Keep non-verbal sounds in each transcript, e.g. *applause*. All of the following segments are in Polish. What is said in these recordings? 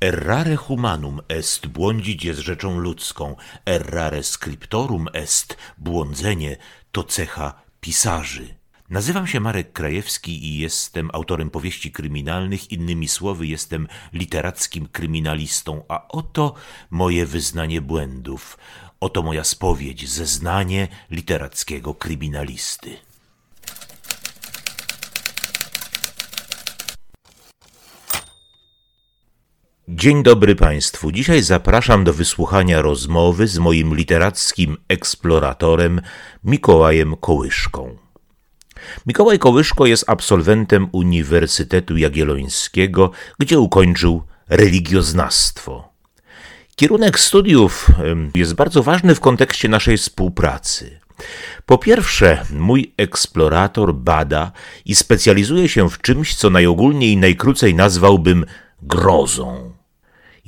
Errare humanum est, błądzić jest rzeczą ludzką, errare scriptorum est, błądzenie to cecha pisarzy. Nazywam się Marek Krajewski i jestem autorem powieści kryminalnych, innymi słowy jestem literackim kryminalistą, a oto moje wyznanie błędów, oto moja spowiedź, zeznanie literackiego kryminalisty. Dzień dobry Państwu. Dzisiaj zapraszam do wysłuchania rozmowy z moim literackim eksploratorem Mikołajem Kołyszką. Mikołaj Kołyszko jest absolwentem Uniwersytetu Jagiellońskiego, gdzie ukończył religioznawstwo. Kierunek studiów jest bardzo ważny w kontekście naszej współpracy. Po pierwsze, mój eksplorator bada i specjalizuje się w czymś, co najogólniej i najkrócej nazwałbym grozą.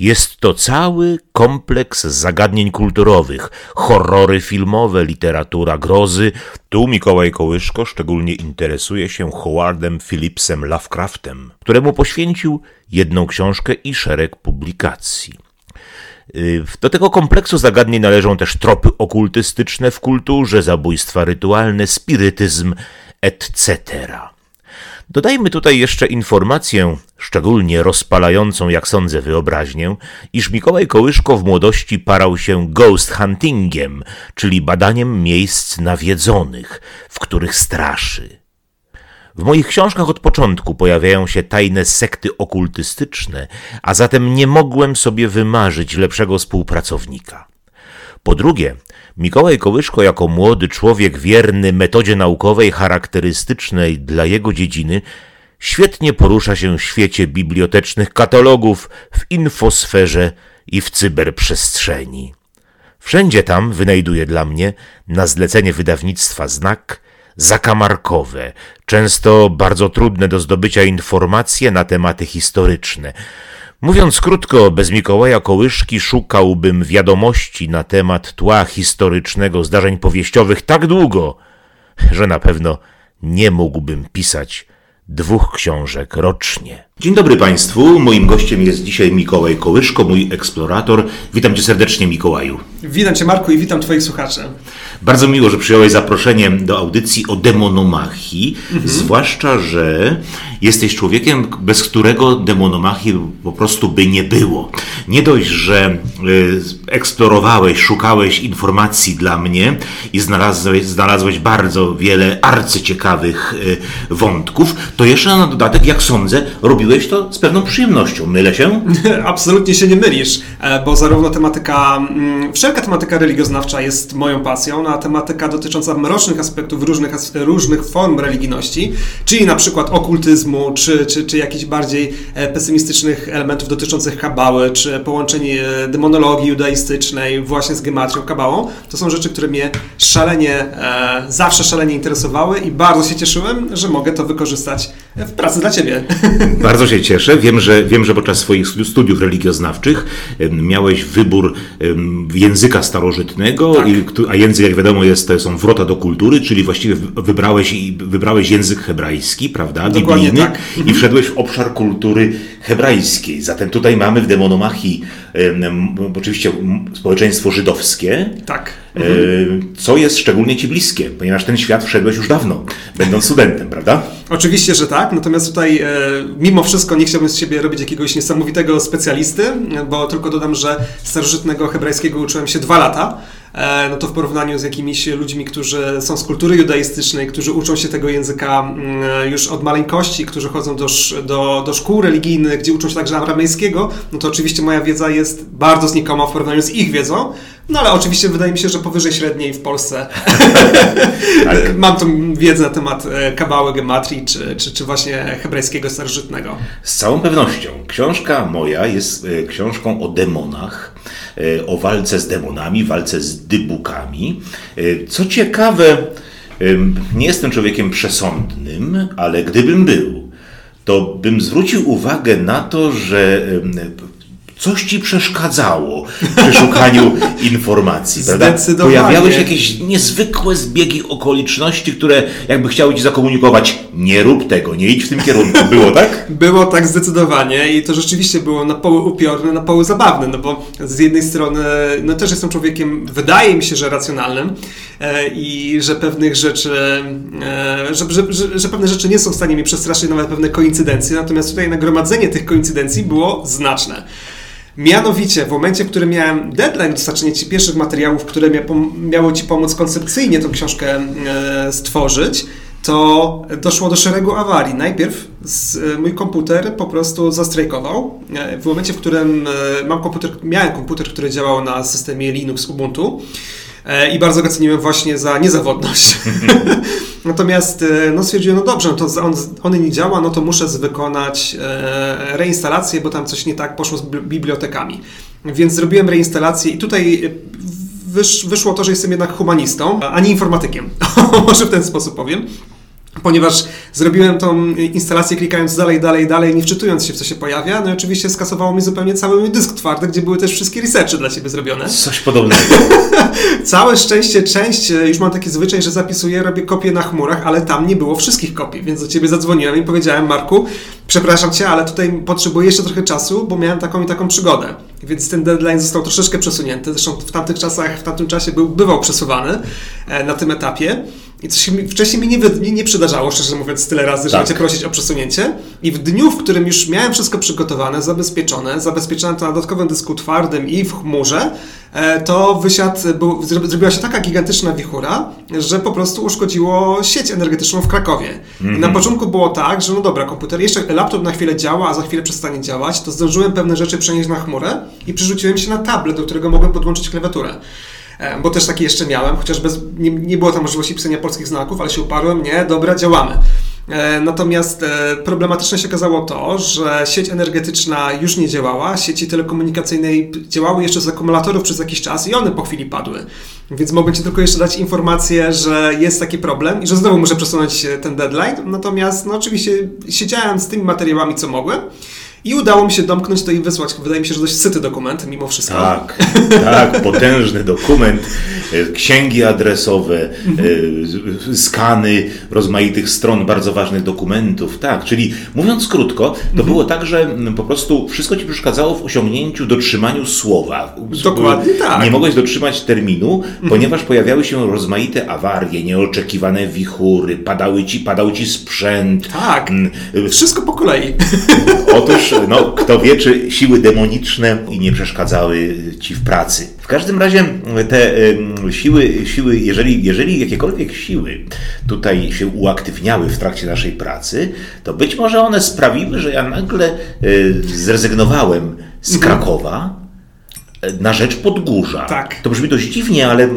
Jest to cały kompleks zagadnień kulturowych, horrory filmowe, literatura grozy. Tu Mikołaj Kołyszko szczególnie interesuje się Howardem Phillipsem Lovecraftem, któremu poświęcił jedną książkę i szereg publikacji. Y, do tego kompleksu zagadnień należą też tropy okultystyczne w kulturze, zabójstwa rytualne, spirytyzm, etc. Dodajmy tutaj jeszcze informację, szczególnie rozpalającą, jak sądzę, wyobraźnię, iż Mikołaj Kołyszko w młodości parał się ghost huntingiem, czyli badaniem miejsc nawiedzonych, w których straszy. W moich książkach od początku pojawiają się tajne sekty okultystyczne, a zatem nie mogłem sobie wymarzyć lepszego współpracownika. Po drugie, Mikołaj Kołyszko jako młody człowiek wierny metodzie naukowej charakterystycznej dla jego dziedziny świetnie porusza się w świecie bibliotecznych katalogów, w infosferze i w cyberprzestrzeni. Wszędzie tam wynajduje dla mnie, na zlecenie wydawnictwa Znak, zakamarkowe, często bardzo trudne do zdobycia informacje na tematy historyczne, Mówiąc krótko, bez Mikołaja Kołyszki szukałbym wiadomości na temat tła historycznego zdarzeń powieściowych tak długo, że na pewno nie mógłbym pisać dwóch książek rocznie. Dzień dobry Państwu. Moim gościem jest dzisiaj Mikołaj Kołyszko, mój eksplorator. Witam Cię serdecznie, Mikołaju. Witam Cię, Marku, i witam Twoich słuchaczy. Bardzo miło, że przyjąłeś zaproszenie do audycji o demonomachii, mhm. zwłaszcza, że jesteś człowiekiem, bez którego demonomachii po prostu by nie było. Nie dość, że y, eksplorowałeś, szukałeś informacji dla mnie i znalazłeś, znalazłeś bardzo wiele arcyciekawych y, wątków, to jeszcze na dodatek, jak sądzę, robiłeś to z pewną przyjemnością. Mylę się? *laughs* Absolutnie się nie mylisz, e, bo zarówno tematyka, mm, wszelka tematyka religioznawcza jest moją pasją, a tematyka dotycząca mrocznych aspektów różnych, różnych form religijności, czyli na przykład okultyzmu, czy, czy, czy jakichś bardziej e, pesymistycznych elementów dotyczących kabały, czy połączenie demonologii judaistycznej właśnie z gematrią, kabałą, to są rzeczy, które mnie szalenie, e, zawsze szalenie interesowały i bardzo się cieszyłem, że mogę to wykorzystać w pracy dla Ciebie. *laughs* Bardzo się cieszę. Wiem, że, wiem, że podczas swoich studiów religioznawczych miałeś wybór języka starożytnego, tak. a język, jak wiadomo, jest, to są wrota do kultury, czyli właściwie wybrałeś, wybrałeś język hebrajski, prawda, Dokładnie biblijny, tak. i wszedłeś w obszar kultury hebrajskiej. Zatem tutaj mamy w demonomachii oczywiście społeczeństwo żydowskie, tak. Mhm. co jest szczególnie Ci bliskie, ponieważ ten świat wszedłeś już dawno, będąc studentem, prawda? Oczywiście, że tak, natomiast tutaj e, mimo wszystko nie chciałbym z siebie robić jakiegoś niesamowitego specjalisty, bo tylko dodam, że starożytnego hebrajskiego uczyłem się dwa lata, E, no to w porównaniu z jakimiś ludźmi, którzy są z kultury judaistycznej, którzy uczą się tego języka mm, już od maleńkości, którzy chodzą do, do, do szkół religijnych, gdzie uczą się także aramejskiego, no to oczywiście moja wiedza jest bardzo znikoma w porównaniu z ich wiedzą, no ale oczywiście wydaje mi się, że powyżej średniej w Polsce ale... *laughs* *laughs* mam tą wiedzę na temat e, kabały, gematrii, czy, czy, czy właśnie hebrajskiego starożytnego. Z całą pewnością. Książka moja jest e, książką o demonach, e, o walce z demonami, walce z dybukami. Co ciekawe, nie jestem człowiekiem przesądnym, ale gdybym był, to bym zwrócił uwagę na to, że coś ci przeszkadzało przy szukaniu *laughs* informacji, prawda? Zdecydowanie. Pojawiały się jakieś niezwykłe zbiegi okoliczności, które jakby chciały ci zakomunikować, nie rób tego, nie idź w tym kierunku. Było tak? *laughs* Było tak zdecydowanie i to rzeczywiście było na poły upiorne, na poły zabawne, no bo z jednej strony, no też jestem człowiekiem, wydaje mi się, że racjonalnym e, i że pewnych rzeczy, e, że, że, że, że pewne rzeczy nie są w stanie mi przestraszyć, nawet pewne koincydencje, natomiast tutaj nagromadzenie tych koincydencji było znaczne. Mianowicie, w momencie, w którym miałem deadline dostarczenia Ci pierwszych materiałów, które mia miały Ci pomóc koncepcyjnie tą książkę e, stworzyć, to doszło do szeregu awarii. Najpierw e, mój komputer po prostu zastrajkował. E, w momencie, w którym mam komputer, miałem komputer, który działał na systemie Linux Ubuntu, i bardzo go ceniłem właśnie za niezawodność. *laughs* Natomiast no stwierdziłem, no dobrze, no to on, on nie działa, no to muszę wykonać reinstalację, bo tam coś nie tak poszło z bibliotekami. Więc zrobiłem reinstalację i tutaj wysz, wyszło to, że jestem jednak humanistą, a nie informatykiem. *laughs* Może w ten sposób powiem ponieważ zrobiłem tą instalację klikając dalej, dalej, dalej, nie wczytując się w co się pojawia, no i oczywiście skasowało mi zupełnie cały mój dysk twardy, gdzie były też wszystkie researchy dla Ciebie zrobione. Coś podobnego. *laughs* Całe szczęście, część, już mam taki zwyczaj, że zapisuję, robię kopie na chmurach, ale tam nie było wszystkich kopii, więc do Ciebie zadzwoniłem i powiedziałem, Marku, przepraszam Cię, ale tutaj potrzebuję jeszcze trochę czasu, bo miałem taką i taką przygodę. Więc ten deadline został troszeczkę przesunięty, zresztą w tamtych czasach, w tamtym czasie był, bywał przesuwany e, na tym etapie. I coś mi, wcześniej mi nie, nie, nie przydarzało, szczerze mówiąc, tyle razy, tak. żeby cię prosić o przesunięcie. I w dniu, w którym już miałem wszystko przygotowane, zabezpieczone, zabezpieczone to na dodatkowym dysku twardym i w chmurze, e, to wysiadł, był, zrobiła się taka gigantyczna wichura, że po prostu uszkodziło sieć energetyczną w Krakowie. Mm -hmm. I na mhm. początku było tak, że no dobra, komputer, jeszcze laptop na chwilę działa, a za chwilę przestanie działać, to zdążyłem pewne rzeczy przenieść na chmurę i przerzuciłem się na tablet, do którego mogłem podłączyć klawiaturę. E, bo też taki jeszcze miałem, chociaż bez, nie, nie było tam możliwości pisania polskich znaków, ale się uparłem, nie, dobra, działamy. E, natomiast e, problematyczne się okazało to, że sieć energetyczna już nie działała, sieci telekomunikacyjne działały jeszcze z akumulatorów przez jakiś czas i one po chwili padły. Więc mogę Ci tylko jeszcze dać informację, że jest taki problem i że znowu muszę przesunąć ten deadline. Natomiast no, oczywiście siedziałem z tymi materiałami, co mogłem. I udało mi się domknąć to i wysłać. Wydaje mi się, że dość syty dokument mimo wszystko. Tak, tak, potężny dokument, e, księgi adresowe, mhm. skany rozmaitych stron bardzo ważnych dokumentów. Tak, czyli mówiąc krótko, to mhm. było tak, że po prostu wszystko ci przeszkadzało w osiągnięciu, dotrzymaniu słowa. Dokładnie tak. Nie mogłeś dotrzymać terminu, mhm. ponieważ pojawiały się rozmaite awarie, nieoczekiwane wichury, padały ci, padał ci sprzęt. Tak, wszystko po kolei. Otóż no, kto wie, czy siły demoniczne nie przeszkadzały ci w pracy. W każdym razie te siły, siły jeżeli, jeżeli jakiekolwiek siły tutaj się uaktywniały w trakcie naszej pracy, to być może one sprawiły, że ja nagle e, zrezygnowałem z mhm. Krakowa na rzecz Podgórza. Tak. To brzmi dość dziwnie, ale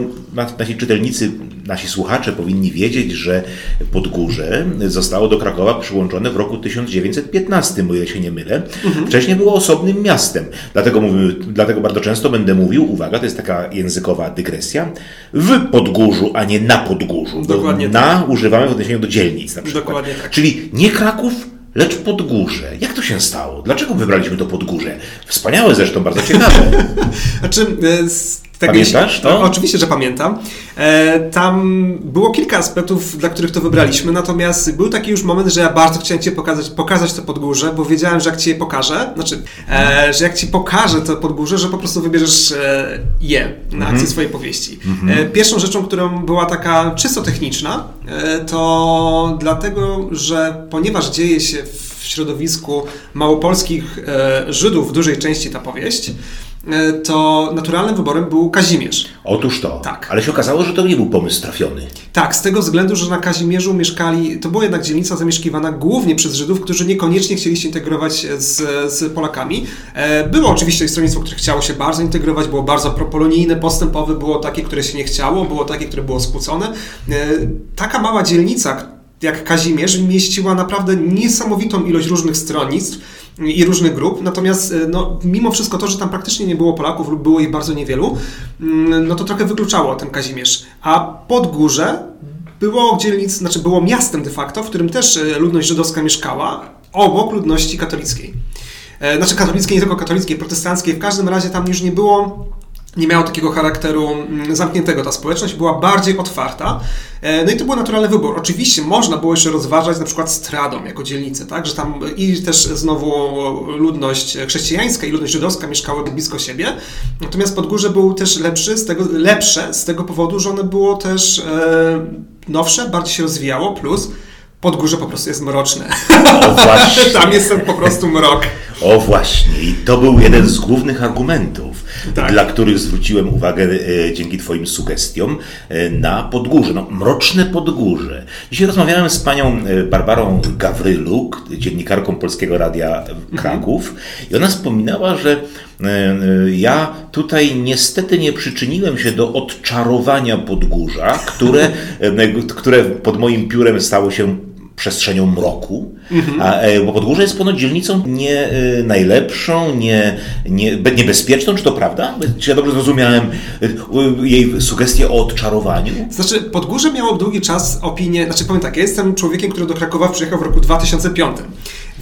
nasi czytelnicy, nasi słuchacze powinni wiedzieć, że Podgórze zostało do Krakowa przyłączone w roku 1915, o ile się nie mylę. Mhm. Wcześniej było osobnym miastem. Dlatego, mówimy, dlatego bardzo często będę mówił, uwaga, to jest taka językowa dygresja, w Podgórzu, a nie na Podgórzu. Dokładnie na tak. używamy w odniesieniu do dzielnic na przykład. Dokładnie tak. Czyli nie Kraków, lecz Podgórze. Jak to się stało? Dlaczego wybraliśmy to Podgórze? Wspaniałe zresztą, bardzo ciekawe. *laughs* znaczy, tak Pamiętasz to? Oczywiście, że pamiętam. E, tam było kilka aspektów, dla których to wybraliśmy, natomiast był taki już moment, że ja bardzo chciałem Ci pokazać, pokazać to Podgórze, bo wiedziałem, że jak Ci je pokażę, znaczy, e, że jak Ci pokażę to Podgórze, że po prostu wybierzesz e, je na akcję mhm. swojej powieści. Mhm. pierwszą rzeczą, którą była taka czysto techniczna, to dlatego, że ponieważ dzieje się w środowisku małopolskich Żydów w dużej części ta powieść, E, to naturalnym wyborem był Kazimierz. Otóż to. Tak. Ale się okazało, że to nie był pomysł trafiony. Tak, z tego względu, że na Kazimierzu mieszkali, to była jednak dzielnica zamieszkiwana głównie przez Żydów, którzy niekoniecznie chcieli się integrować z, z Polakami. E, było oczywiście stronnictwo, które chciało się bardzo integrować, było bardzo propolonijne, postępowe, było takie, które się nie chciało, było takie, które było skłócone. E, taka mała dzielnica, jak Kazimierz, mieściła naprawdę niesamowitą ilość różnych stronnictw i różnych grup. Natomiast e, no, mimo wszystko to, że tam praktycznie nie było Polaków lub było ich bardzo niewielu, mm, no to trochę wykluczało ten Kazimierz. A Podgórze było dzielnic, znaczy było miastem de facto, w którym też e, ludność żydowska mieszkała, obok ludności katolickiej. e, znaczy katolickiej, nie tylko katolickiej, protestanckiej, w każdym razie tam już nie było nie miało takiego charakteru mm, zamkniętego. Ta społeczność była bardziej otwarta. E, no i to był naturalny wybór. Oczywiście można było jeszcze rozważać na przykład Stradom jako dzielnicę, tak? że tam i też znowu ludność chrześcijańska i ludność żydowska mieszkały blisko siebie. Natomiast Podgórze był też lepszy z tego, lepsze z tego powodu, że ono było też e, nowsze, bardziej się rozwijało, plus Podgórze po prostu jest mroczne. O *laughs* właśnie. Tam jest po prostu mrok. O właśnie, i to był jeden z głównych argumentów, tak. dla których zwróciłem uwagę e, dzięki Twoim sugestiom e, na Podgórze. No, mroczne Podgórze. Dzisiaj rozmawiałem z panią e, Barbarą Gawryluk, dziennikarką Polskiego Radia Kraków, mhm. i ona wspominała, że e, e, ja tutaj niestety nie przyczyniłem się do odczarowania Podgórza, które, które pod moim piórem stało się przestrzenią mroku, mhm. a, e, bo Podgórze jest ponoć dzielnicą nie e, najlepszą, nie, nie, niebezpieczną, czy to prawda? Czy ja dobrze zrozumiałem e, jej sugestie o odczarowaniu? Znaczy, Podgórze miało długi czas opinię, znaczy powiem tak, ja jestem człowiekiem, który do Krakowa przyjechał w roku 2005.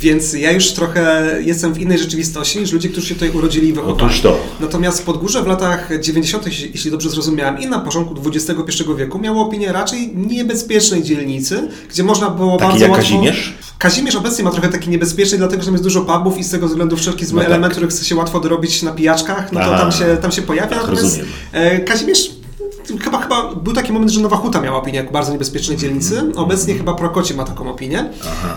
Więc ja już trochę jestem w innej rzeczywistości niż ludzie, którzy się tutaj urodzili i wychowali. Otóż to. Natomiast Podgórze w latach 90., jeśli dobrze zrozumiałem, i na początku XXI wieku miało opinię raczej niebezpiecznej dzielnicy, gdzie można było Taki bardzo jak łatwo... Kazimierz? Kazimierz obecnie ma trochę taki niebezpieczny, dlatego że tam jest dużo pubów i z tego względu wszelki zły No tak. element, który chce się łatwo dorobić na pijaczkach, no to Aha. tam się, tam się pojawia. Tak, Natomiast rozumiem. e, Kazimierz Chyba, chyba był taki moment, że Nowa Huta miała opinię jako bardzo niebezpiecznej dzielnicy. Obecnie chyba Prokocie ma taką opinię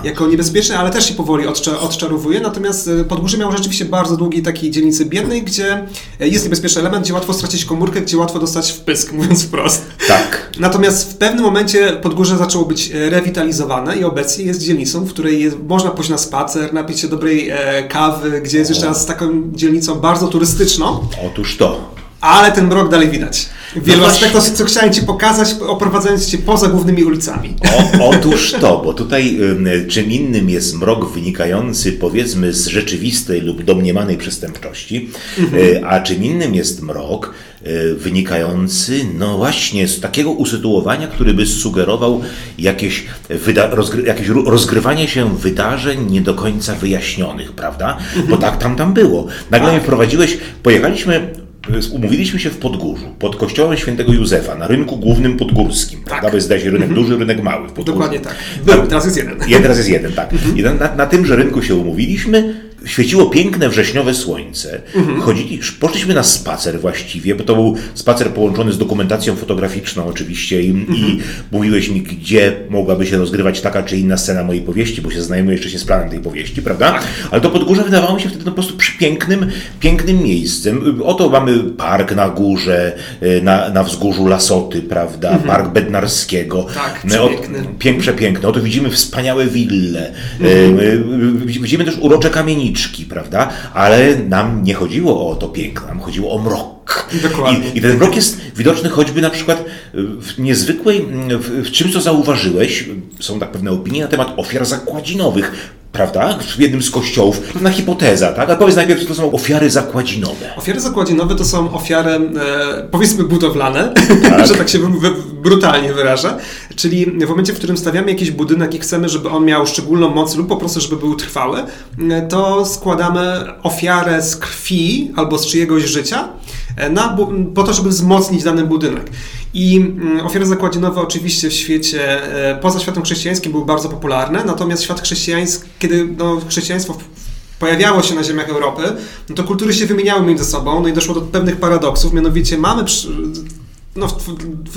jako niebezpiecznej, ale też się powoli odcza, odczarowuje. Natomiast e, Podgórze miało rzeczywiście bardzo długiej takiej dzielnicy biednej, gdzie e, jest niebezpieczny element, gdzie łatwo stracić komórkę, gdzie łatwo dostać wpysk, *laughs* mówiąc wprost. Tak. Natomiast w pewnym momencie Podgórze zaczęło być e, rewitalizowane i obecnie jest dzielnicą, w której jest, można pójść na spacer, napić się dobrej e, kawy, gdzie jest jeszcze raz taką dzielnicą bardzo turystyczną. Otóż to. Ale ten mrok dalej widać. Wielu No aspektów, co chciałem Ci pokazać, oprowadzając Cię poza głównymi ulicami. O, otóż to, bo tutaj czym innym jest mrok wynikający powiedzmy z rzeczywistej lub domniemanej przestępczości, y, a czym innym jest mrok y, wynikający no właśnie z takiego usytuowania, który by sugerował jakieś, wyda- rozgry- jakieś rozgrywanie się wydarzeń nie do końca wyjaśnionych, prawda? Bo tak tam tam było. Nagle mnie wprowadziłeś, pojechaliśmy Umówiliśmy się w Podgórzu, pod kościołem świętego Józefa, na rynku głównym podgórskim. Prawda? Bo jest zdaje się rynek duży, rynek mały w Podgórzu. Dokładnie tak. Był, teraz jest jeden. Jeden raz jest jeden, tak. I na, na, na tymże rynku się umówiliśmy. Świeciło piękne wrześniowe słońce. Chodzili, poszliśmy na spacer właściwie, bo to był spacer połączony z dokumentacją fotograficzną oczywiście i, i mówiłeś mi, gdzie mogłaby się rozgrywać taka czy inna scena mojej powieści, bo się znajomuje jeszcze się z planem tej powieści, prawda? Ale to Podgórze wydawało mi się wtedy no, po prostu pięknym, pięknym miejscem. Oto mamy park na górze, y, na, na wzgórzu Lasoty, prawda? Park Bednarskiego. Tak, przepiękny. Pięk, przepiękne. Oto widzimy wspaniałe wille. E, e, Widzimy też urocze prawda? Ale nam nie chodziło o to piękno, nam chodziło o mrok. Dokładnie. I, I ten mrok jest widoczny choćby na przykład w niezwykłej, w, w czymś, co zauważyłeś, są tak pewne opinie na temat ofiar zakładzinowych. Prawda? W jednym z kościołów. Pewna hipoteza, tak? Ale powiedz najpierw, co to są ofiary zakładzinowe. Ofiary zakładzinowe to są ofiary, e, powiedzmy, budowlane, *laughs* że tak się brutalnie wyrażę. Czyli w momencie, w którym stawiamy jakiś budynek i chcemy, żeby on miał szczególną moc lub po prostu, żeby był trwały, e, to składamy ofiarę z krwi albo z czyjegoś życia na, bu- po to, żeby wzmocnić dany budynek. I mm, ofiary zakładzinowe oczywiście w świecie, e, poza światem chrześcijańskim były bardzo popularne, natomiast świat chrześcijański, kiedy no, chrześcijaństwo pojawiało się na ziemiach Europy, no to kultury się wymieniały między sobą, no i doszło do pewnych paradoksów, mianowicie mamy przy, no,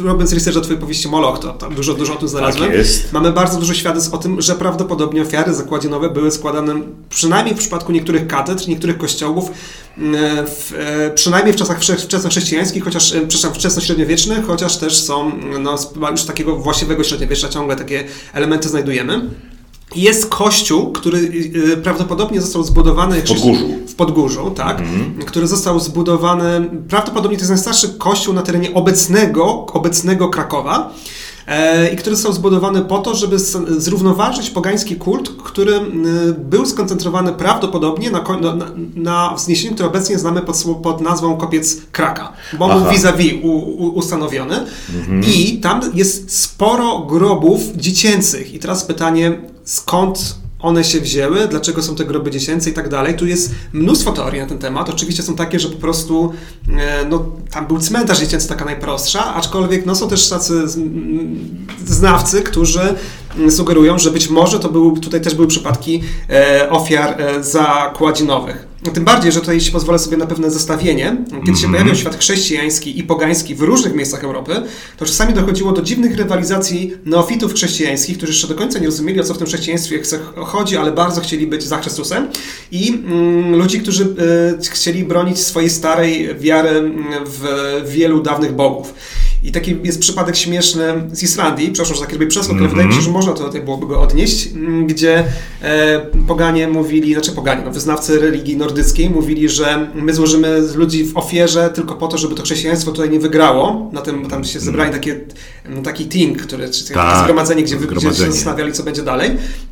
robiąc research o twojej powieści Moloch, to tam dużo, dużo o tym znalazłem. Tak jest. Mamy bardzo dużo świadectw o tym, że prawdopodobnie ofiary zakładzinowe były składane, przynajmniej w przypadku niektórych katedr, niektórych kościołów, m, w, e, przynajmniej w czasach wcze- wczesnochrześcijańskich, chociaż, e, przepraszam, wczesnośredniowiecznych, chociaż też są no, już takiego właściwego średniowiecza ciągle takie elementy znajdujemy. Jest kościół, który y, prawdopodobnie został zbudowany... W Podgórzu. W Podgórzu, tak. Który został zbudowany... Prawdopodobnie to jest najstarszy kościół na terenie obecnego, obecnego Krakowa. E, I który został zbudowany po to, żeby zrównoważyć pogański kult, który y, był skoncentrowany prawdopodobnie na, ko- na, na wzniesieniu, które obecnie znamy pod, pod nazwą Kopiec Kraka. Bo był vis-a-vis ustanowiony. I tam jest sporo grobów dziecięcych. I teraz pytanie, skąd one się wzięły, dlaczego są te groby dziecięce i tak dalej. Tu jest mnóstwo teorii na ten temat. Oczywiście są takie, że po prostu e, no, tam był cmentarz dziecięcy, taka najprostsza, aczkolwiek no, są też tacy znawcy, którzy sugerują, że być może to był, tutaj też były przypadki e, ofiar e, zakładzinowych. Tym bardziej, że tutaj, jeśli pozwolę sobie na pewne zestawienie, kiedy się mhm. pojawiał świat chrześcijański i pogański w różnych miejscach Europy, to czasami dochodziło do dziwnych rywalizacji neofitów chrześcijańskich, którzy jeszcze do końca nie rozumieli, o co w tym chrześcijaństwie chodzi, ale bardzo chcieli być za Chrystusem, i mm, ludzi, którzy y, chcieli bronić swojej starej wiary mm, w wielu dawnych bogów. I taki jest przypadek śmieszny z Islandii, przepraszam, że tak robię przeskok, mm -hmm. ale wydaje mi się, że można to tutaj byłoby go odnieść, mm, gdzie e, poganie mówili, znaczy poganie, no, wyznawcy religii nordyckiej mówili, że my złożymy ludzi w ofierze tylko po to, żeby to chrześcijaństwo tutaj nie wygrało. Na tym tam się zebrali mm. takie, no, taki ting, który, czy tak, zgromadzenie, gdzie, zgromadzenie. gdzie się zastanawiali, co będzie dalej.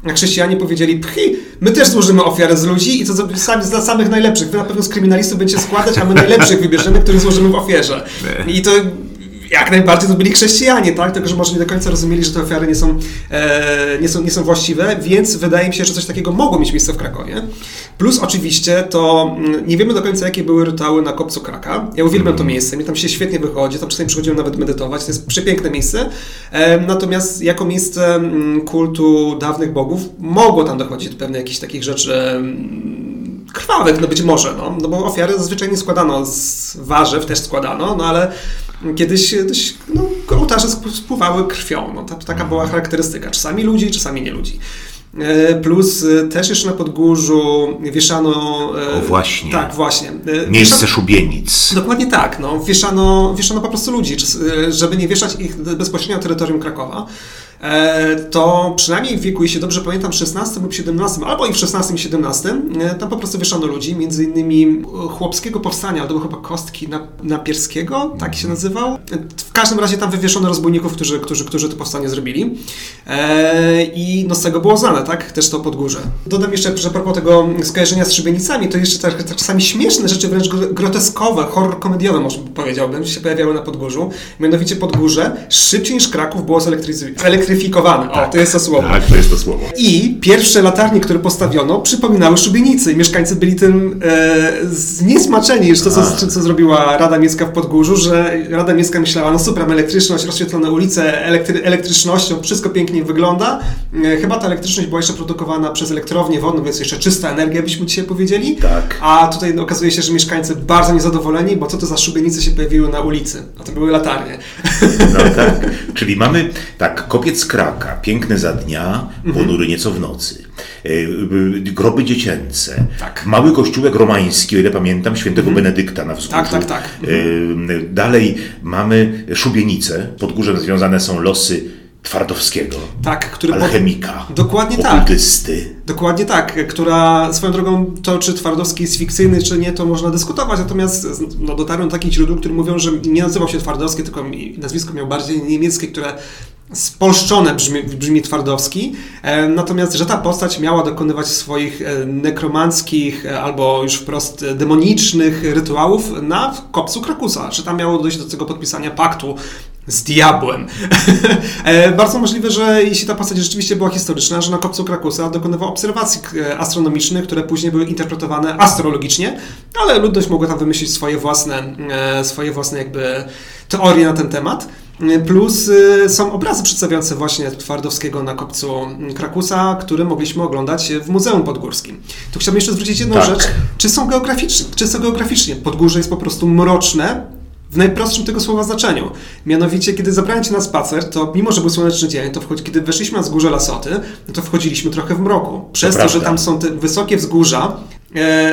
A chrześcijanie powiedzieli, pchi, my też złożymy ofiarę z ludzi i to sami, dla samych najlepszych. Wy na pewno z kryminalistów będziecie składać, a my najlepszych wybierzemy, których złożymy w ofierze. *laughs* I to jak najbardziej to byli chrześcijanie, tak? Tylko, że może nie do końca rozumieli, że te ofiary nie są, e, nie są, nie są właściwe, więc wydaje mi się, że coś takiego mogło mieć miejsce w Krakowie. Plus oczywiście to mm, nie wiemy do końca, jakie były rytuały na kopcu Kraka. Ja uwielbiam mm. to miejsce, mi tam się świetnie wychodzi, tam czasami przychodziłem nawet medytować, to jest przepiękne miejsce. E, natomiast jako miejsce mm, kultu dawnych bogów mogło tam dochodzić do pewnych jakichś takich rzeczy krwawych, no być może, no, no bo ofiary zazwyczaj nie składano z warzyw, też składano, no ale kiedyś dość, no, ołtarze spływały krwią. No, ta, taka była charakterystyka. Czasami ludzi, czasami nie ludzi. E, plus e, też jeszcze na Podgórzu wieszano... E, o właśnie. Tak, właśnie. Miejsce wieszano, szubienic. Dokładnie tak. No, wieszano, wieszano po prostu ludzi, żeby nie wieszać ich bezpośrednio na terytorium Krakowa. E, to przynajmniej w wieku, jeśli dobrze pamiętam, 16 lub 17, albo i w 16 i 17, e, tam po prostu wieszano ludzi, między innymi chłopskiego powstania, to był chyba Kostki Napierskiego, tak się nazywał. W każdym razie tam wywieszono rozbójników, którzy, którzy, którzy to powstanie zrobili. E, I no z tego było znane, tak? Też to podgórze. Dodam jeszcze, że propos tego skojarzenia z szybienicami, to jeszcze tak, tak czasami śmieszne rzeczy, wręcz groteskowe, horror komediowe, może powiedziałbym, się pojawiały na podgórzu. Mianowicie podgórze szybciej niż Kraków było zelektryzowane zelektryfikowane. Tak, to jest to słowo. Tak, to jest to słowo. I pierwsze latarnie, które postawiono, przypominały szubienicy. I mieszkańcy byli tym e, zniesmaczeni już to, co, co, zrobiła Rada Miejska w Podgórzu, że Rada Miejska myślała, no super, elektryczność, rozświetlone ulice, elektry, elektrycznością, wszystko pięknie wygląda. E, chyba ta elektryczność była jeszcze produkowana przez elektrownię wodną, więc jeszcze czysta energia, byśmy dzisiaj powiedzieli. Tak. A tutaj okazuje się, że mieszkańcy bardzo niezadowoleni, bo co to za szubienice się pojawiły na ulicy? A to były latarnie. No tak. Czyli mamy tak, kopiec z Kraka, piękny za dnia, ponury mhm. nieco w nocy. E, groby dziecięce. Tak. Mały kościółek romański, o ile pamiętam, świętego mhm. Benedykta na wzgórzu. Tak, tak, tak. Mhm. Dalej mamy szubienice. Pod górzem związane są losy Twardowskiego. Tak, który alchemika. Dokładnie okultysty. tak. Dokładnie tak, która swoją drogą to, czy Twardowski jest fikcyjny, czy nie, to można dyskutować, natomiast no, dotarłem do takich źródeł, które mówią, że nie nazywał się Twardowski, tylko nazwisko miał bardziej niemieckie, które spolszczone brzmi, brzmi Twardowski, e, natomiast, że ta postać miała dokonywać swoich e, nekromanckich e, albo już wprost demonicznych rytuałów na kopcu Krakusa, że tam miało dojść do tego podpisania paktu z diabłem. *laughs* Bardzo możliwe, że jeśli ta postać rzeczywiście była historyczna, że na kopcu Krakusa dokonywał obserwacji astronomicznych, które później były interpretowane astrologicznie, ale ludność mogła tam wymyślić swoje własne, swoje własne jakby teorie na ten temat. Plus są obrazy przedstawiające właśnie Twardowskiego na kopcu Krakusa, które mogliśmy oglądać w Muzeum Podgórskim. Tu chciałbym jeszcze zwrócić jedną tak. rzecz. Czy są geograficznie? Czy są geograficznie? Podgórze jest po prostu mroczne, w najprostszym tego słowa znaczeniu. Mianowicie, kiedy zabrałem cię na spacer, to mimo, że był słoneczny dzień, to wchodzi, kiedy weszliśmy na wzgórze Lasoty, no to wchodziliśmy trochę w mroku. Przez to, to że tam są te wysokie wzgórza,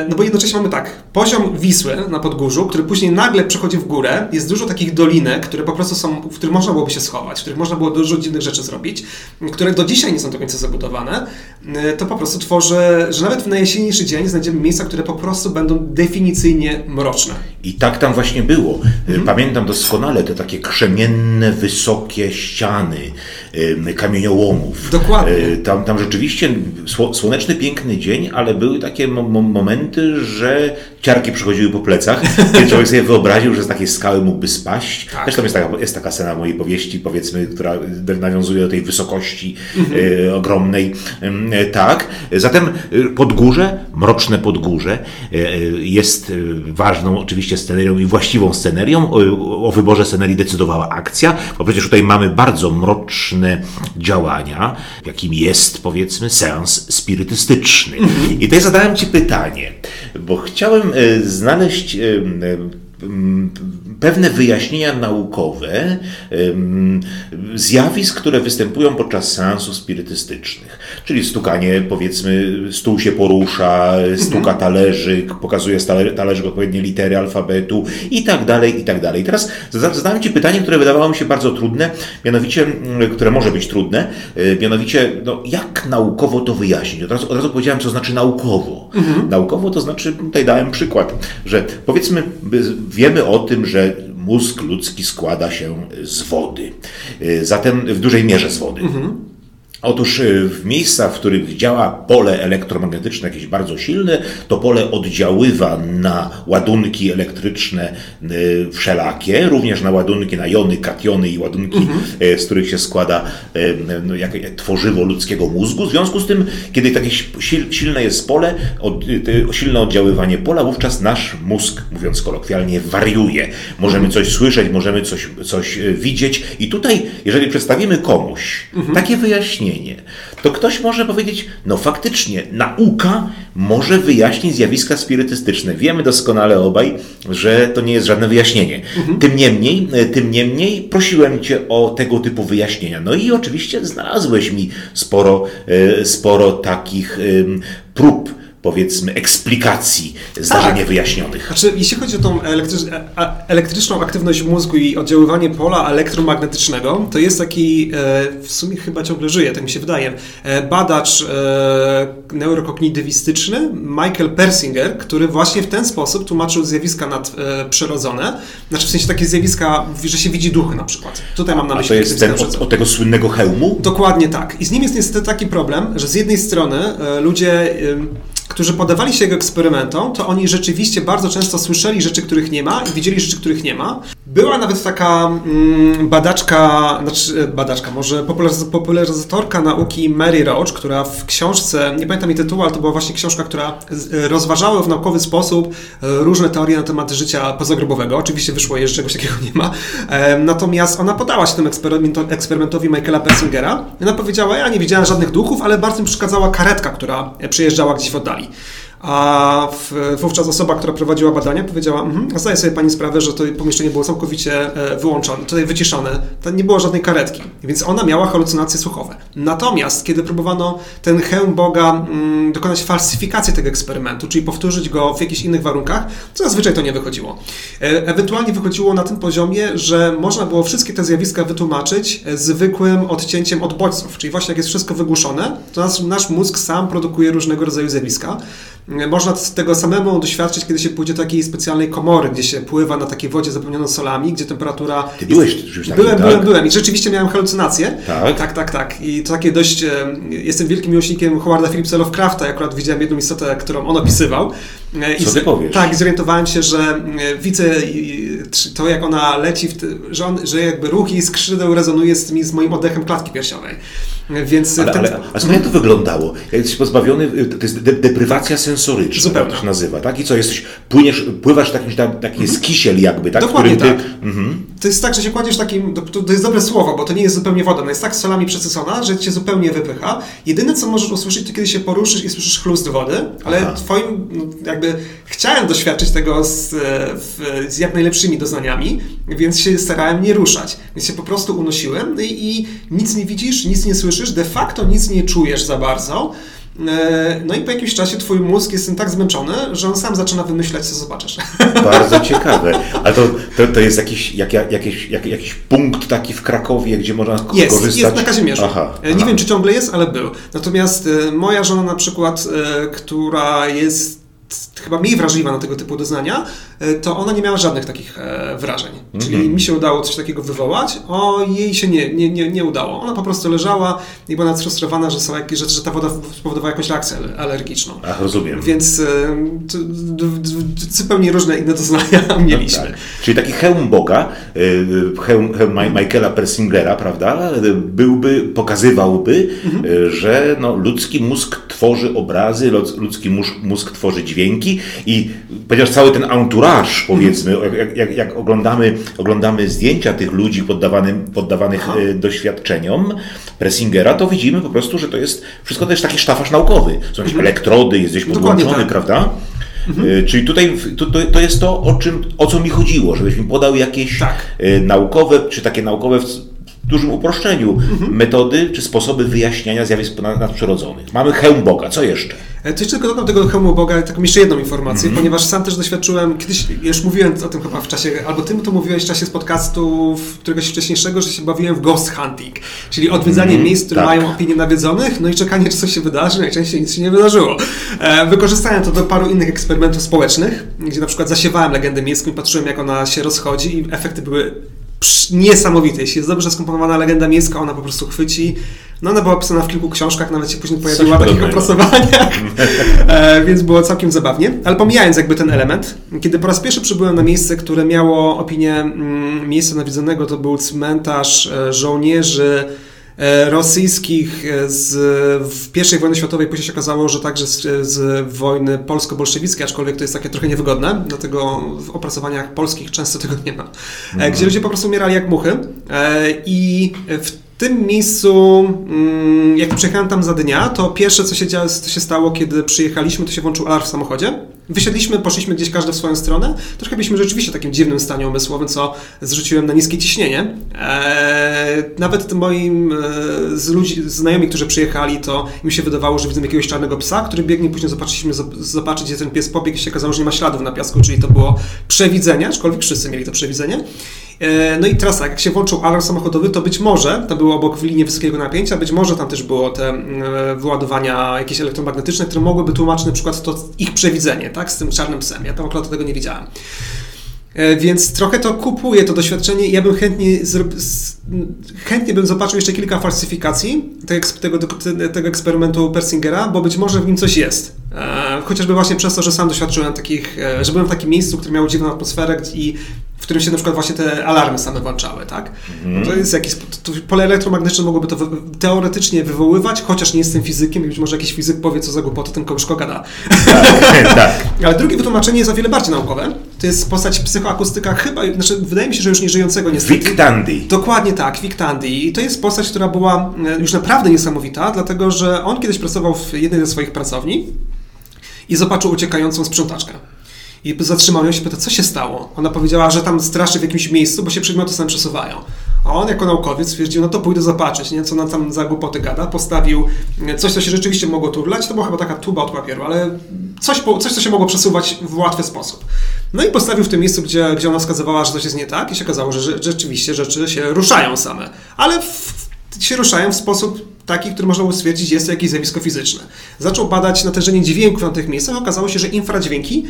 no bo jednocześnie mamy tak, poziom Wisły na Podgórzu, który później nagle przechodzi w górę, jest dużo takich dolinek, które po prostu są, w których można byłoby się schować, w których można było dużo dziwnych rzeczy zrobić, które do dzisiaj nie są do końca zabudowane, e, to po prostu tworzy, że nawet w najjaśniejszy dzień znajdziemy miejsca, które po prostu będą definicyjnie mroczne. I tak tam właśnie było. Mhm. Pamiętam doskonale te takie krzemienne, wysokie ściany, kamieniołomów. Dokładnie. Tam, tam rzeczywiście słoneczny, piękny dzień, ale były takie momenty, że ciarki przychodziły po plecach, *laughs* więc człowiek sobie wyobraził, że z takiej skały mógłby spaść. Tak. Zresztą jest taka, jest taka scena mojej powieści, powiedzmy, która nawiązuje do tej wysokości mhm. e, ogromnej. Tak. Zatem Podgórze, mroczne Podgórze jest ważną oczywiście scenerią i właściwą scenerią. O, o wyborze scenerii decydowała akcja, bo przecież tutaj mamy bardzo mroczne działania, jakim jest powiedzmy seans spirytystyczny. I tutaj zadałem Ci pytanie, bo chciałem znaleźć pewne wyjaśnienia naukowe zjawisk, które występują podczas seansów spirytystycznych. Czyli stukanie, powiedzmy, stół się porusza, stuka mhm. talerzyk, pokazuje talerzyk odpowiednie litery alfabetu i tak dalej, i tak dalej. Teraz zadałem Ci pytanie, które wydawało mi się bardzo trudne, mianowicie, które może być trudne, e, mianowicie, no, jak naukowo to wyjaśnić? Od razu, od razu powiedziałem, co znaczy naukowo. Mhm. Naukowo to znaczy, tutaj dałem przykład, że powiedzmy, wiemy o tym, że mózg ludzki składa się z wody. Y, zatem w dużej mierze z wody. Mhm. Otóż y, w miejscach, w których działa pole elektromagnetyczne jakieś bardzo silne, to pole oddziaływa na ładunki elektryczne y, wszelakie, również na ładunki, na jony, kationy i ładunki, mhm. Y, z których się składa no, jak, tworzywo ludzkiego mózgu. W związku z tym, kiedy takie silne jest pole, od, silne oddziaływanie pola, wówczas nasz mózg, mówiąc kolokwialnie, wariuje. Możemy coś słyszeć, możemy coś, coś widzieć i tutaj, jeżeli przedstawimy komuś mhm. takie wyjaśnienie, to ktoś może powiedzieć, no faktycznie, nauka może wyjaśnić zjawiska spirytystyczne. Wiemy doskonale obaj, że to nie jest żadne wyjaśnienie. Mhm. Tym niemniej, e, tym niemniej prosiłem Cię o tego typu wyjaśnienia. No i oczywiście znalazłeś mi sporo, e, sporo takich prób powiedzmy, eksplikacji zdarzeń tak. wyjaśnionych. Znaczy, jeśli chodzi o tą elektryczną aktywność mózgu i oddziaływanie pola elektromagnetycznego, to jest taki, e, w sumie chyba ciągle żyje, tak mi się wydaje, e, badacz e, neurokognitywistyczny Michael Persinger, który właśnie w ten sposób tłumaczył zjawiska nadprzyrodzone. Znaczy, w sensie takie zjawiska, że się widzi duchy na przykład. Tutaj mam na myśli... A to jest ten od, od tego słynnego hełmu? Dokładnie tak. I z nim jest niestety taki problem, że z jednej strony ludzie którzy podawali się jego eksperymentom, to oni rzeczywiście bardzo często słyszeli rzeczy, których nie ma i widzieli rzeczy, których nie ma. Była nawet taka mm, badaczka, znaczy e, badaczka, może popularyzatorka nauki Mary Roach, która w książce, nie pamiętam jej tytułu, ale to była właśnie książka, która e, rozważała w naukowy sposób e, różne teorie na temat życia pozagrobowego. Oczywiście wyszło jej, że czegoś takiego nie ma. Natomiast ona podała się temu eksperymentowi Michaela Persingera. Ona powiedziała, ja nie widziałem żadnych duchów, ale bardzo mi przeszkadzała karetka, która przejeżdżała gdzieś w oddali. nami. A wówczas osoba, która prowadziła badania, powiedziała: mhm, Zdaje sobie pani sprawę, że to pomieszczenie było całkowicie e, wyłączone, tutaj wyciszone, to nie było żadnej karetki, więc ona miała halucynacje słuchowe. Natomiast, kiedy próbowano ten hełm Boga mm, dokonać falsyfikacji tego eksperymentu, czyli powtórzyć go w jakichś innych warunkach, to zazwyczaj to nie wychodziło. E, ewentualnie wychodziło na tym poziomie, że można było wszystkie te zjawiska wytłumaczyć e, zwykłym odcięciem od bodźców, czyli właśnie jak jest wszystko wygłuszone, to nasz, nasz mózg sam produkuje różnego rodzaju zjawiska. Można tego samemu doświadczyć, kiedy się pójdzie do takiej specjalnej komory, gdzie się pływa na takiej wodzie zapełnioną solami, gdzie temperatura... Ty byłeś już taki, Byłem, tak? byłem, byłem i rzeczywiście miałem halucynacje. Tak? Tak, tak, tak. I to takie dość... Jestem wielkim miłośnikiem Howarda Phillipsa Lovecrafta, ja akurat widziałem jedną istotę, którą on opisywał. E, I Co ty powiesz? Tak, i zorientowałem się, że widzę to, jak ona leci, że, on, że jakby ruch jej skrzydeł rezonuje z, z moim oddechem klatki piersiowej. Więc ale, ten... ale, a co jak to wyglądało? Jak jesteś pozbawiony, to jest de deprywacja sensoryczna, Zupełnie. tak to się nazywa, tak? I co, jesteś, płyniesz, pływasz w takim, tam, taki jest kisiel jakby, tak? Dokładnie ty... tak. Mhm. To jest tak, że się kładziesz takim, to, jest dobre słowo, bo to nie jest zupełnie woda, ona jest tak solami przesycona, że cię zupełnie wypycha. Jedyne, co możesz usłyszeć, to kiedy się poruszysz i słyszysz chlust wody, ale Aha. twoim, no, jakby, chciałem doświadczyć tego z, w, z jak najlepszymi doznaniami, więc się starałem nie ruszać. Więc się po prostu unosiłem i, i nic nie widzisz, nic nie słyszysz, de facto nic nie czujesz za bardzo. E, no i po jakimś czasie twój mózg jest tak zmęczony, że on sam zaczyna wymyślać, co zobaczysz. *laughs* Bardzo ciekawe. Ale to, to, to jest jakiś, jak, jakiś, jak, jakiś punkt taki w Krakowie, gdzie można jest, korzystać? Jest, na Kazimierzu. Aha, e, Nie aha. wiem, czy ciągle jest, ale był. Natomiast e, moja żona na przykład, która jest chyba mniej wrażliwa na tego typu doznania, to ona nie miała żadnych takich e, wrażeń. Czyli Mhm. mi się udało coś takiego wywołać, o jej się nie, nie, nie, nie udało. Ona po prostu leżała i była sfrustrowana, że, są jakieś, że, że ta woda spowodowała jakąś reakcję ale- alergiczną. Ach, rozumiem. Więc e, zupełnie różne inne doznania *laughs* mieliśmy. Tak. Czyli taki hełm Boga, hełm, hełm Ma- Michaela Persingera, prawda, byłby, pokazywałby, Mhm. że no, ludzki mózg tworzy obrazy, ludzki- ludzki mózg, mózg tworzy dźwięki i ponieważ cały ten entourage, powiedzmy, Mhm. jak, jak, jak oglądamy, oglądamy zdjęcia tych ludzi poddawanym, poddawanych y, doświadczeniom Persingera, to widzimy po prostu, że to jest wszystko też taki sztafaż naukowy. Są jakieś elektrody, jest gdzieś Mhm. Podłączony, tak. prawda? Y, Czyli tutaj to, to, jest to, o, czym, o co mi chodziło, żebyś mi podał jakieś Tak. y, naukowe, czy takie naukowe dużym uproszczeniu Mhm. metody, czy sposoby wyjaśniania zjawisk nad- nadprzyrodzonych. Mamy hełm Boga, co jeszcze? E, To jeszcze tylko dodam tego hełmu Boga taką jeszcze jedną informację, Mhm. ponieważ sam też doświadczyłem, kiedyś już mówiłem o tym chyba w czasie, albo tym to mówiłeś w czasie z podcastu któregoś wcześniejszego, że się bawiłem w ghost hunting, czyli odwiedzanie miejsc, które tak. mają opinię nawiedzonych, no i czekanie, czy coś się wydarzy, najczęściej nic się nie wydarzyło. E, Wykorzystałem to do paru innych eksperymentów społecznych, gdzie na przykład zasiewałem legendę miejską i patrzyłem, jak ona się rozchodzi i efekty były niesamowite. Jeśli jest dobrze skomponowana legenda miejska, ona po prostu chwyci. No ona była opisana w kilku książkach, nawet się później pojawiła w takich opracowaniach, *laughs* e, więc było całkiem zabawnie. Ale pomijając jakby ten element, kiedy po raz pierwszy przybyłem na miejsce, które miało opinię mm, miejsca nawiedzonego, to był cmentarz e, żołnierzy rosyjskich e, z w I wojny światowej, później się okazało, że także z, z wojny polsko-bolszewickiej, aczkolwiek to jest takie trochę niewygodne, dlatego w opracowaniach polskich często tego nie ma, e, gdzie ludzie po prostu umierali jak muchy. E, i w tym miejscu, mm, jak przyjechałem tam za dnia, to pierwsze, co się, dzia- co się stało, kiedy przyjechaliśmy, to się włączył alarm w samochodzie. Wysiedliśmy, poszliśmy gdzieś każdy w swoją stronę. Trochę byliśmy rzeczywiście w takim dziwnym stanie umysłowym, co zrzuciłem na niskie ciśnienie. Eee, nawet moim e, z ludzi, znajomi, którzy przyjechali, to im się wydawało, że widzą jakiegoś czarnego psa, który biegnie. Później zobaczyliśmy, zob- zobaczyć, gdzie ten pies pobiegł i się okazało, że nie ma śladów na piasku, czyli to było przewidzenie, aczkolwiek wszyscy mieli to przewidzenie. E, No i teraz tak, jak się włączył alarm samochodowy, to być może, to było obok w linii wysokiego napięcia, być może tam też było te e, wyładowania jakieś elektromagnetyczne, które mogłyby tłumaczyć na przykład to ich przewidzenie, tak, z tym czarnym psem. Ja tam akurat tego nie widziałem. E, Więc trochę to kupuję, to doświadczenie ja bym chętnie, chętnie bym zobaczył jeszcze kilka falsyfikacji tego, tego, eksperymentu Persingera, bo być może w nim coś jest. Chociażby właśnie przez to, że sam doświadczyłem takich, że byłem w takim miejscu, które miało dziwną atmosferę i w którym się na przykład właśnie te alarmy same włączały, tak? To jest jakiś, to pole elektromagnetyczne mogłoby to teoretycznie wywoływać, chociaż nie jestem fizykiem i być może jakiś fizyk powie, co za głupoty ten kołyszko gada. tak. *laughs* *laughs* Ale drugie wytłumaczenie jest o wiele bardziej naukowe. To jest postać psychoakustyka chyba, znaczy wydaje mi się, że już nie żyjącego niestety. Vic Tandy. Dokładnie tak, Vic Tandy. I to jest postać, która była e, już naprawdę niesamowita, dlatego że on kiedyś pracował w jednej ze swoich pracowni i zobaczył uciekającą sprzątaczkę. I zatrzymał ją się pyta, co się stało? Ona powiedziała, że tam straszy w jakimś miejscu, bo się przedmioty same przesuwają. A on jako naukowiec stwierdził, no to pójdę zobaczyć, nie? co ona tam za głupoty gada. Postawił e, coś, co się rzeczywiście mogło turlać. To była chyba taka tuba od papieru, ale coś, coś co się mogło przesuwać w łatwy sposób. No i postawił w tym miejscu, gdzie, gdzie ona wskazywała, że coś jest nie tak i się okazało, że rzeczywiście rzeczy się ruszają same. Ale w, się ruszają w sposób taki, który można było stwierdzić, jest jakieś zjawisko fizyczne. Zaczął badać natężenie dźwięków na tych miejscach, okazało się, że infradźwięki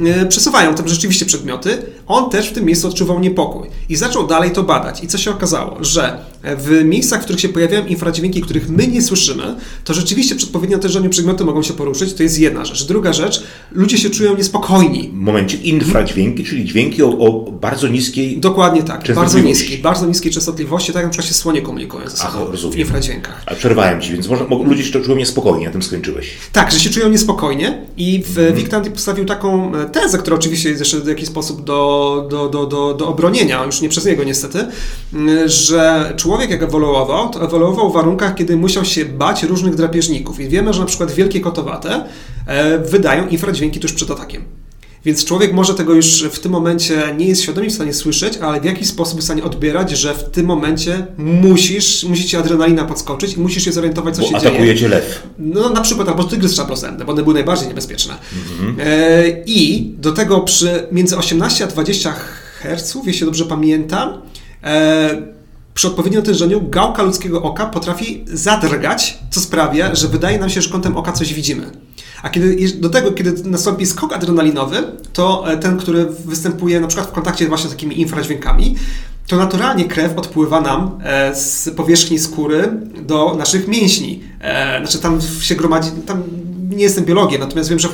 e, przesuwają tam rzeczywiście przedmioty. On też w tym miejscu odczuwał niepokój i zaczął dalej to badać. I co się okazało? Że w miejscach, w których się pojawiają infradźwięki, których my nie słyszymy, to rzeczywiście przy odpowiednim natężeniu przedmioty mogą się poruszyć. To jest jedna rzecz. Druga rzecz, ludzie się czują niespokojni. W momencie infradźwięki, czyli dźwięki o, o bardzo niskiej... Dokładnie tak, bardzo niskiej, bardzo niskiej częstotliwości, tak jak na przykład się słonie komunikują ze Ach, sobą w rozumiem. infradźwiękach. A przerwałem ci, więc może, mo- ludzie się czują niespokojnie, na tym skończyłeś. Tak, że się czują niespokojnie i w. Wiktanti postawił taką e, tezę, która oczywiście jest jeszcze w jakiś sposób do, do, do, do, do obronienia, już nie przez niego niestety, że człowiek jak ewoluował, to ewoluował w warunkach, kiedy musiał się bać różnych drapieżników i wiemy, że na przykład wielkie kotowate e, wydają infradźwięki tuż przed atakiem. Więc człowiek może tego już w tym momencie nie jest świadomie w stanie słyszeć, ale w jakiś sposób w stanie odbierać, że w tym momencie musisz, musi ci adrenalina podskoczyć i musisz się zorientować, co Bo się atakuje dzieje. cię lew. No na przykład albo tygrys szablozębny, bo one były najbardziej niebezpieczne. E, I do tego przy między 18 a 20 Hz, jeśli dobrze pamiętam, e, przy odpowiednim natężeniu gałka ludzkiego oka potrafi zadrgać, co sprawia, że wydaje nam się, że kątem oka coś widzimy. A kiedy do tego, kiedy nastąpi skok adrenalinowy, to ten, który występuje na przykład w kontakcie właśnie z takimi infradźwiękami, to naturalnie krew odpływa nam e, z powierzchni skóry do naszych mięśni. E, znaczy tam się gromadzi, tam nie jestem biologiem, natomiast wiem, że,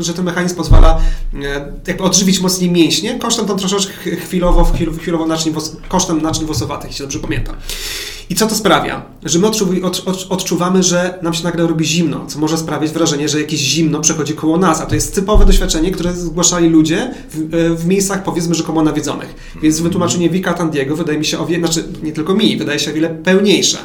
że ten mechanizm pozwala e, jakby odżywić mocniej mięśnie, kosztem tam troszeczkę chwilowo, chwilowo naczyń, kosztem naczyń włosowatych, jeśli dobrze pamiętam. I co to sprawia? Że my odczuwamy, że nam się nagle robi zimno, co może sprawiać wrażenie, że jakieś zimno przechodzi koło nas, a to jest typowe doświadczenie, które zgłaszali ludzie w, e, w miejscach powiedzmy rzekomo nawiedzonych. Więc wytłumaczenie Vika Tandiego wydaje mi się o wiele, znaczy nie tylko mi, wydaje się o wiele pełniejsze.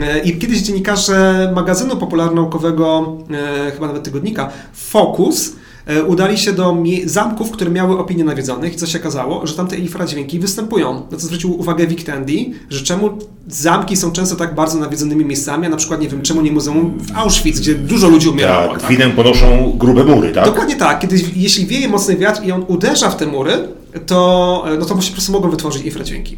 E, I kiedyś dziennikarze magazynu popularno-naukowego, e, chyba nawet tygodnika, Focus, E, udali się do zamków, które miały opinię nawiedzonych i co się okazało, że tam te infradźwięki występują. Na co zwrócił uwagę Vic Tandy, że czemu zamki są często tak bardzo nawiedzonymi miejscami, a na przykład nie wiem, czemu nie muzeum w Auschwitz, gdzie dużo ludzi umierało. Tak, tak? winę ponoszą grube mury, tak? Dokładnie tak. Kiedy, jeśli wieje mocny wiatr i on uderza w te mury, to, no to po prostu mogą wytworzyć infradźwięki.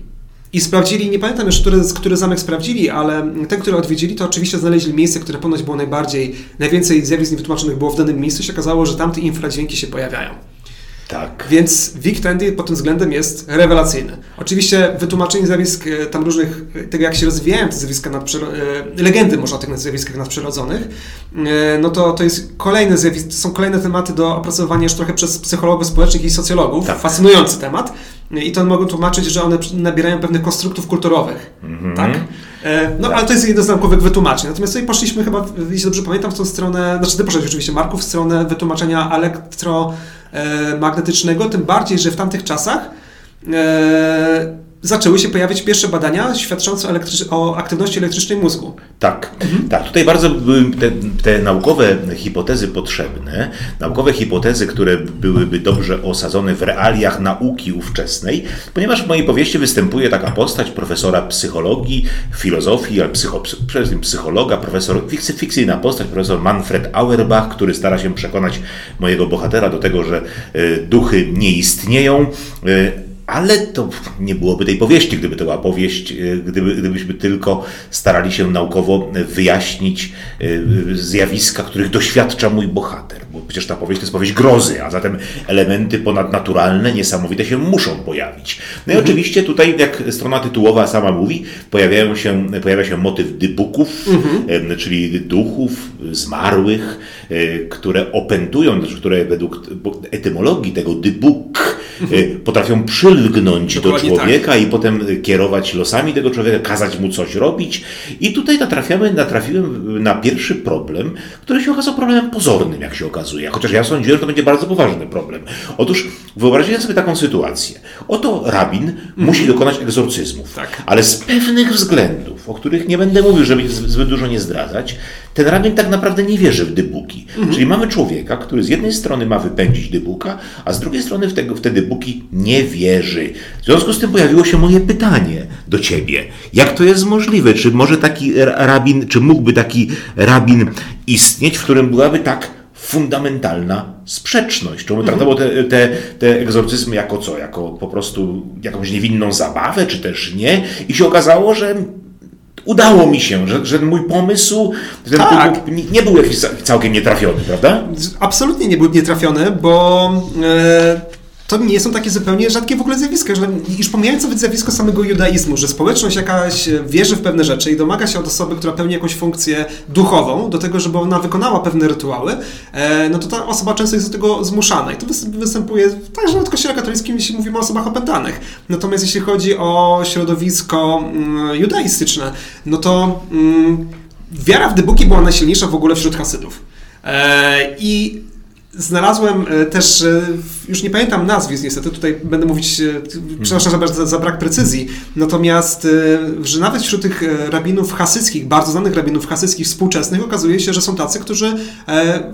I sprawdzili, nie pamiętam już, który, który zamek sprawdzili, ale ten, który odwiedzili, to oczywiście znaleźli miejsce, które ponoć było najbardziej, najwięcej zjawisk niewytłumaczonych było w danym miejscu. się okazało, że tam te infradźwięki się pojawiają. Tak. Więc Vic Tandy pod tym względem jest rewelacyjny. Oczywiście wytłumaczenie zjawisk e, tam różnych, e, tego jak się rozwijają te zjawiska nadprzyrodzone, legendy można o tych zjawiskach nadprzyrodzonych, e, no to, to jest kolejne zjawisko, są kolejne tematy do opracowania już trochę przez psychologów społecznych i socjologów. Tak. Fascynujący temat. I to mogą tłumaczyć, że one nabierają pewnych konstruktów kulturowych. Mm -hmm. Tak? No, tak. ale to jest jedno z naukowych wytłumaczeń. Natomiast tutaj poszliśmy chyba, jeśli dobrze pamiętam, w tą stronę, znaczy ty poszedłeś oczywiście, Marku, w stronę wytłumaczenia elektromagnetycznego, tym bardziej, że w tamtych czasach e, zaczęły się pojawiać pierwsze badania świadczące o, o aktywności elektrycznej mózgu. Tak, mhm. tak. Tutaj bardzo były te, te, naukowe hipotezy potrzebne, naukowe hipotezy, które byłyby dobrze osadzone w realiach nauki ówczesnej, ponieważ w mojej powieści występuje taka postać profesora psychologii, filozofii, ale psycho, przede wszystkim psychologa, profesor, fikcyjna postać, profesor Manfred Auerbach, który stara się przekonać mojego bohatera do tego, że y, duchy nie istnieją, y, ale to nie byłoby tej powieści, gdyby to była powieść, e, gdyby, gdybyśmy tylko starali się naukowo wyjaśnić e, zjawiska, których doświadcza mój bohater. Bo przecież ta powieść to jest powieść grozy, a zatem elementy ponadnaturalne, niesamowite się muszą pojawić. No i mhm. oczywiście tutaj, jak strona tytułowa sama mówi, pojawiają się, pojawia się motyw dybuków, mhm. czyli duchów zmarłych, e, które opętują, znaczy, które według etymologii tego dybuk potrafią przy przylgnąć Dokładnie do człowieka tak. i potem kierować losami tego człowieka, kazać mu coś robić. I tutaj natrafiamy, natrafiłem na pierwszy problem, który się okazał problemem pozornym, jak się okazuje. Chociaż ja sądziłem, że to będzie bardzo poważny problem. Otóż wyobraźcie sobie taką sytuację. Oto rabin mm. musi dokonać egzorcyzmów, tak. ale z pewnych względów, o których nie będę mówił, żeby zbyt dużo nie zdradzać, ten rabin tak naprawdę nie wierzy w dybuki. Mm. Czyli mamy człowieka, który z jednej strony ma wypędzić dybuka, a z drugiej strony w te, w te dybuki nie wierzy. W związku z tym pojawiło się moje pytanie do ciebie. Jak to jest możliwe? Czy może taki rabin, czy mógłby taki rabin istnieć, w którym byłaby tak fundamentalna sprzeczność. Czy on mhm. traktował te, te, te egzorcyzmy jako co? Jako po prostu jakąś niewinną zabawę, czy też nie? I się okazało, że udało mi się, że, że mój pomysł ten tak. nie był jakiś całkiem nietrafiony, prawda? Absolutnie nie był nietrafiony, bo e, to nie są takie zupełnie rzadkie w ogóle zjawiska. Że już pomijając nawet zjawisko samego judaizmu, że społeczność jakaś wierzy w pewne rzeczy i domaga się od osoby, która pełni jakąś funkcję duchową, do tego, żeby ona wykonała pewne rytuały, e, no to ta osoba często jest do tego zmuszana. I to występuje także w kościele katolickim, jeśli mówimy o osobach opętanych. Natomiast jeśli chodzi o środowisko mm, judaistyczne, no to mm, wiara w dybuki była najsilniejsza w ogóle wśród hasydów. E, I Znalazłem e, też, e, już nie pamiętam nazwisk niestety, tutaj będę mówić, e, przepraszam za, za, brak precyzji, natomiast, że nawet wśród tych rabinów hasyckich, bardzo znanych rabinów hasyckich współczesnych, okazuje się, że są tacy, którzy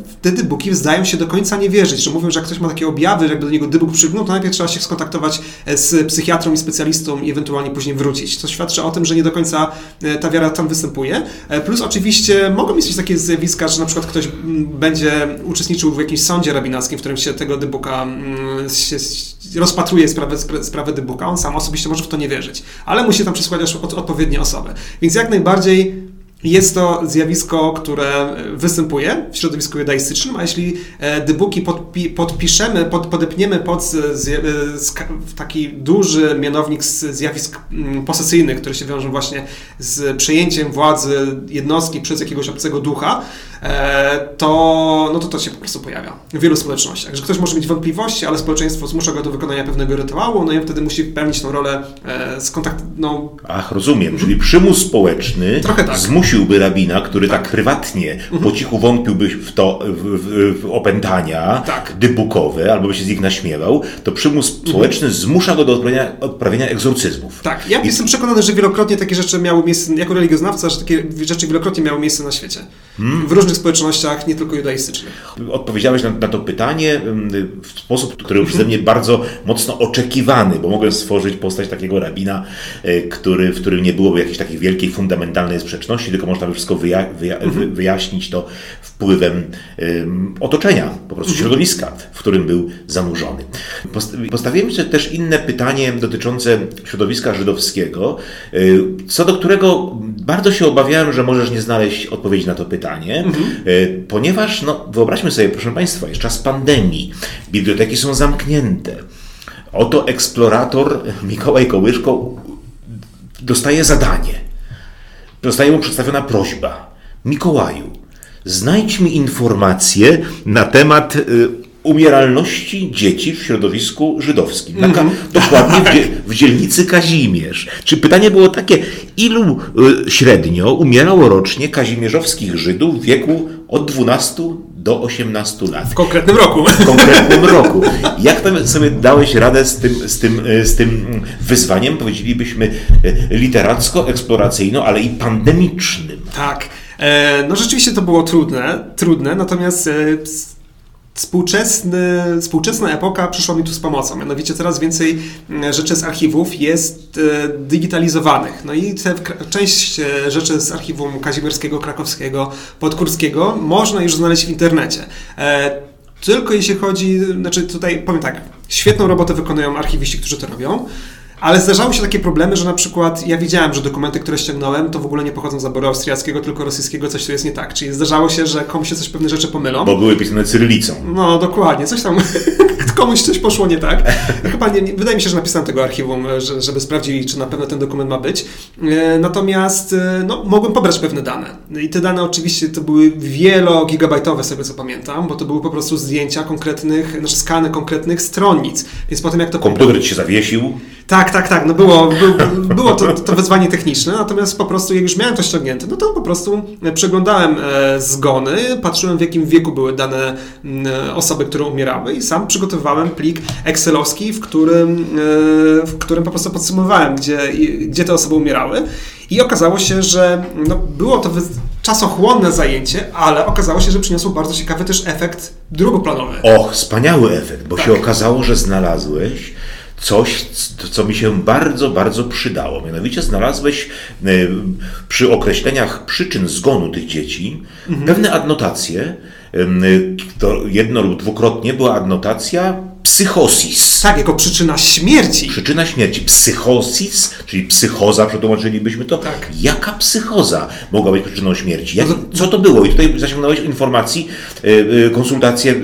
w te dybuki zdają się do końca nie wierzyć, że mówią, że jak ktoś ma takie objawy, jakby do niego dybuk przygnął, to najpierw trzeba się skontaktować z psychiatrą i specjalistą i ewentualnie później wrócić, co świadczy o tym, że nie do końca ta wiara tam występuje. Plus oczywiście mogą mieć takie zjawiska, że na przykład ktoś będzie uczestniczył w jakimś sądzie rabinackim, w którym się tego dybuka się rozpatruje sprawę, sprawę dybuka, on sam osobiście może w to nie wierzyć, ale musi tam przysłać od, odpowiednie osoby. Więc jak najbardziej Jest to zjawisko, które występuje w środowisku judaistycznym, a jeśli e, dopóki podpi podpiszemy, pod, podepniemy pod taki duży mianownik zjawisk mm, posesyjnych, które się wiążą właśnie z przejęciem władzy jednostki przez jakiegoś obcego ducha, e, to, no to to się po prostu pojawia w wielu społecznościach, że ktoś może mieć wątpliwości, ale społeczeństwo zmusza go do wykonania pewnego rytuału, no i wtedy musi pełnić tą rolę e, z kontakt, no... Ach, rozumiem, czyli przymus społeczny tak. zmusiłby rabina, który tak, tak prywatnie mhm. po cichu wątpiłby w to, w, w, w opętania tak. dybukowe, albo by się z nich naśmiewał, to przymus mhm. społeczny zmusza go do odprawienia, odprawienia egzorcyzmów. Tak, ja I... jestem przekonany, że wielokrotnie takie rzeczy miały miejsce, jako religioznawca, że takie rzeczy wielokrotnie miały miejsce na świecie. W różnych społecznościach, nie tylko judaistycznych. Odpowiedziałeś na, na to pytanie w sposób, który był przeze mnie bardzo mocno oczekiwany, bo mogłem stworzyć postać takiego rabina, e, który, w którym nie byłoby jakiejś takiej wielkiej, fundamentalnej sprzeczności, tylko można by wszystko wyja wyja mhm. wyjaśnić to wpływem um, otoczenia, po prostu mhm. środowiska, w którym był zanurzony. Postawiłem jeszcze też inne pytanie dotyczące środowiska żydowskiego, e, co do którego bardzo się obawiałem, że możesz nie znaleźć odpowiedzi na to pytanie, mhm. E, ponieważ, no, wyobraźmy sobie, proszę Państwa, jest czas pandemii, biblioteki są zamknięte. Oto eksplorator Mikołaj Kołyszko dostaje zadanie. Zostaje mu przedstawiona prośba. Mikołaju, znajdź mi informacje na temat y, umieralności dzieci w środowisku żydowskim. Taka, mm -hmm. *laughs* Dokładnie w, w, dzielnicy Kazimierz. Czy pytanie było takie, ilu y, średnio umierało rocznie kazimierzowskich Żydów w wieku od 12 do 18 lat. W konkretnym roku. W konkretnym roku. Jak sobie dałeś radę z tym, z tym, z tym wyzwaniem, powiedzielibyśmy, e, literacko-eksploracyjną, ale i pandemicznym? Tak. E, no rzeczywiście to było trudne, trudne, natomiast e, Współczesny, współczesna epoka przyszła mi tu z pomocą. Mianowicie coraz więcej mm, rzeczy z archiwów jest e, digitalizowanych. No i te, część e, rzeczy z archiwum kazimierskiego, krakowskiego, podkurskiego można już znaleźć w internecie. E, tylko jeśli chodzi, znaczy tutaj powiem tak, świetną robotę wykonują archiwiści, którzy to robią. Ale zdarzały się takie problemy, że na przykład ja widziałem, że dokumenty, które ściągnąłem, to w ogóle nie pochodzą z zaboru austriackiego, tylko rosyjskiego, coś tu jest nie tak. Czyli zdarzało się, że komuś się coś pewne rzeczy pomylą. Bo były pisane cyrylicą. No, dokładnie, coś tam, *laughs* komuś coś poszło nie tak. Chyba nie, wydaje mi się, że napisałem tego archiwum, że, żeby sprawdzili, czy na pewno ten dokument ma być. E, natomiast e, no, mogłem pobrać pewne dane. I te dane oczywiście to były wielogigabajtowe, sobie co pamiętam, bo to były po prostu zdjęcia konkretnych, znaczy skany konkretnych stronnic. Więc potem jak to... Komputer ci się zawiesił. Tak, tak, tak. No było, było to, to wyzwanie techniczne, natomiast po prostu jak już miałem to ściągnięte, no to po prostu przeglądałem e, zgony, patrzyłem w jakim wieku były dane osoby, które umierały i sam przygotowywałem plik excelowski, w którym, e, w którym po prostu podsumowałem, gdzie, gdzie te osoby umierały. I okazało się, że no, było to czasochłonne zajęcie, ale okazało się, że przyniosło bardzo ciekawy też efekt drugoplanowy. Och, wspaniały efekt, bo tak. się okazało, że znalazłeś coś, co mi się bardzo, bardzo przydało. Mianowicie znalazłeś e, przy określeniach przyczyn zgonu tych dzieci mhm. pewne adnotacje. To jedno lub dwukrotnie była adnotacja psychosis. Tak, jako przyczyna śmierci. Przyczyna śmierci. Psychosis, czyli psychoza, przetłumaczylibyśmy to. Tak. Jaka psychoza mogła być przyczyną śmierci? Jak, co to było? I tutaj zasięgnąłeś informacji, e, e, konsultacje. E,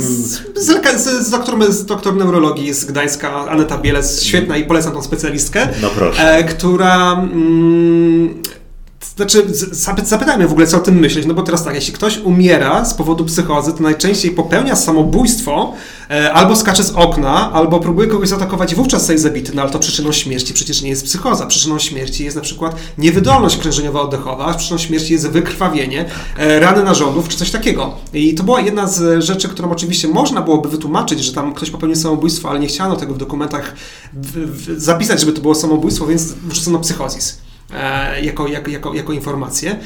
z, z, z, doktor, z doktor neurologii z Gdańska, Aneta Bielec, świetna i polecam tą specjalistkę. No proszę. która. Mm, znaczy, zapytajmy w ogóle, co o tym myśleć, no bo teraz tak, jeśli ktoś umiera z powodu psychozy, to najczęściej popełnia samobójstwo, e, albo skacze z okna, albo próbuje kogoś zaatakować i wówczas zostaje zabity, no ale to przyczyną śmierci przecież nie jest psychoza. Przyczyną śmierci jest na przykład niewydolność krężeniowa oddechowa, przyczyną śmierci jest wykrwawienie, e, rany narządów, czy coś takiego. I to była jedna z rzeczy, którą oczywiście można byłoby wytłumaczyć, że tam ktoś popełnił samobójstwo, ale nie chciano tego w dokumentach zapisać, żeby to było samobójstwo, więc wrzucono psychozis. E, jako, jako, jako, jako informację.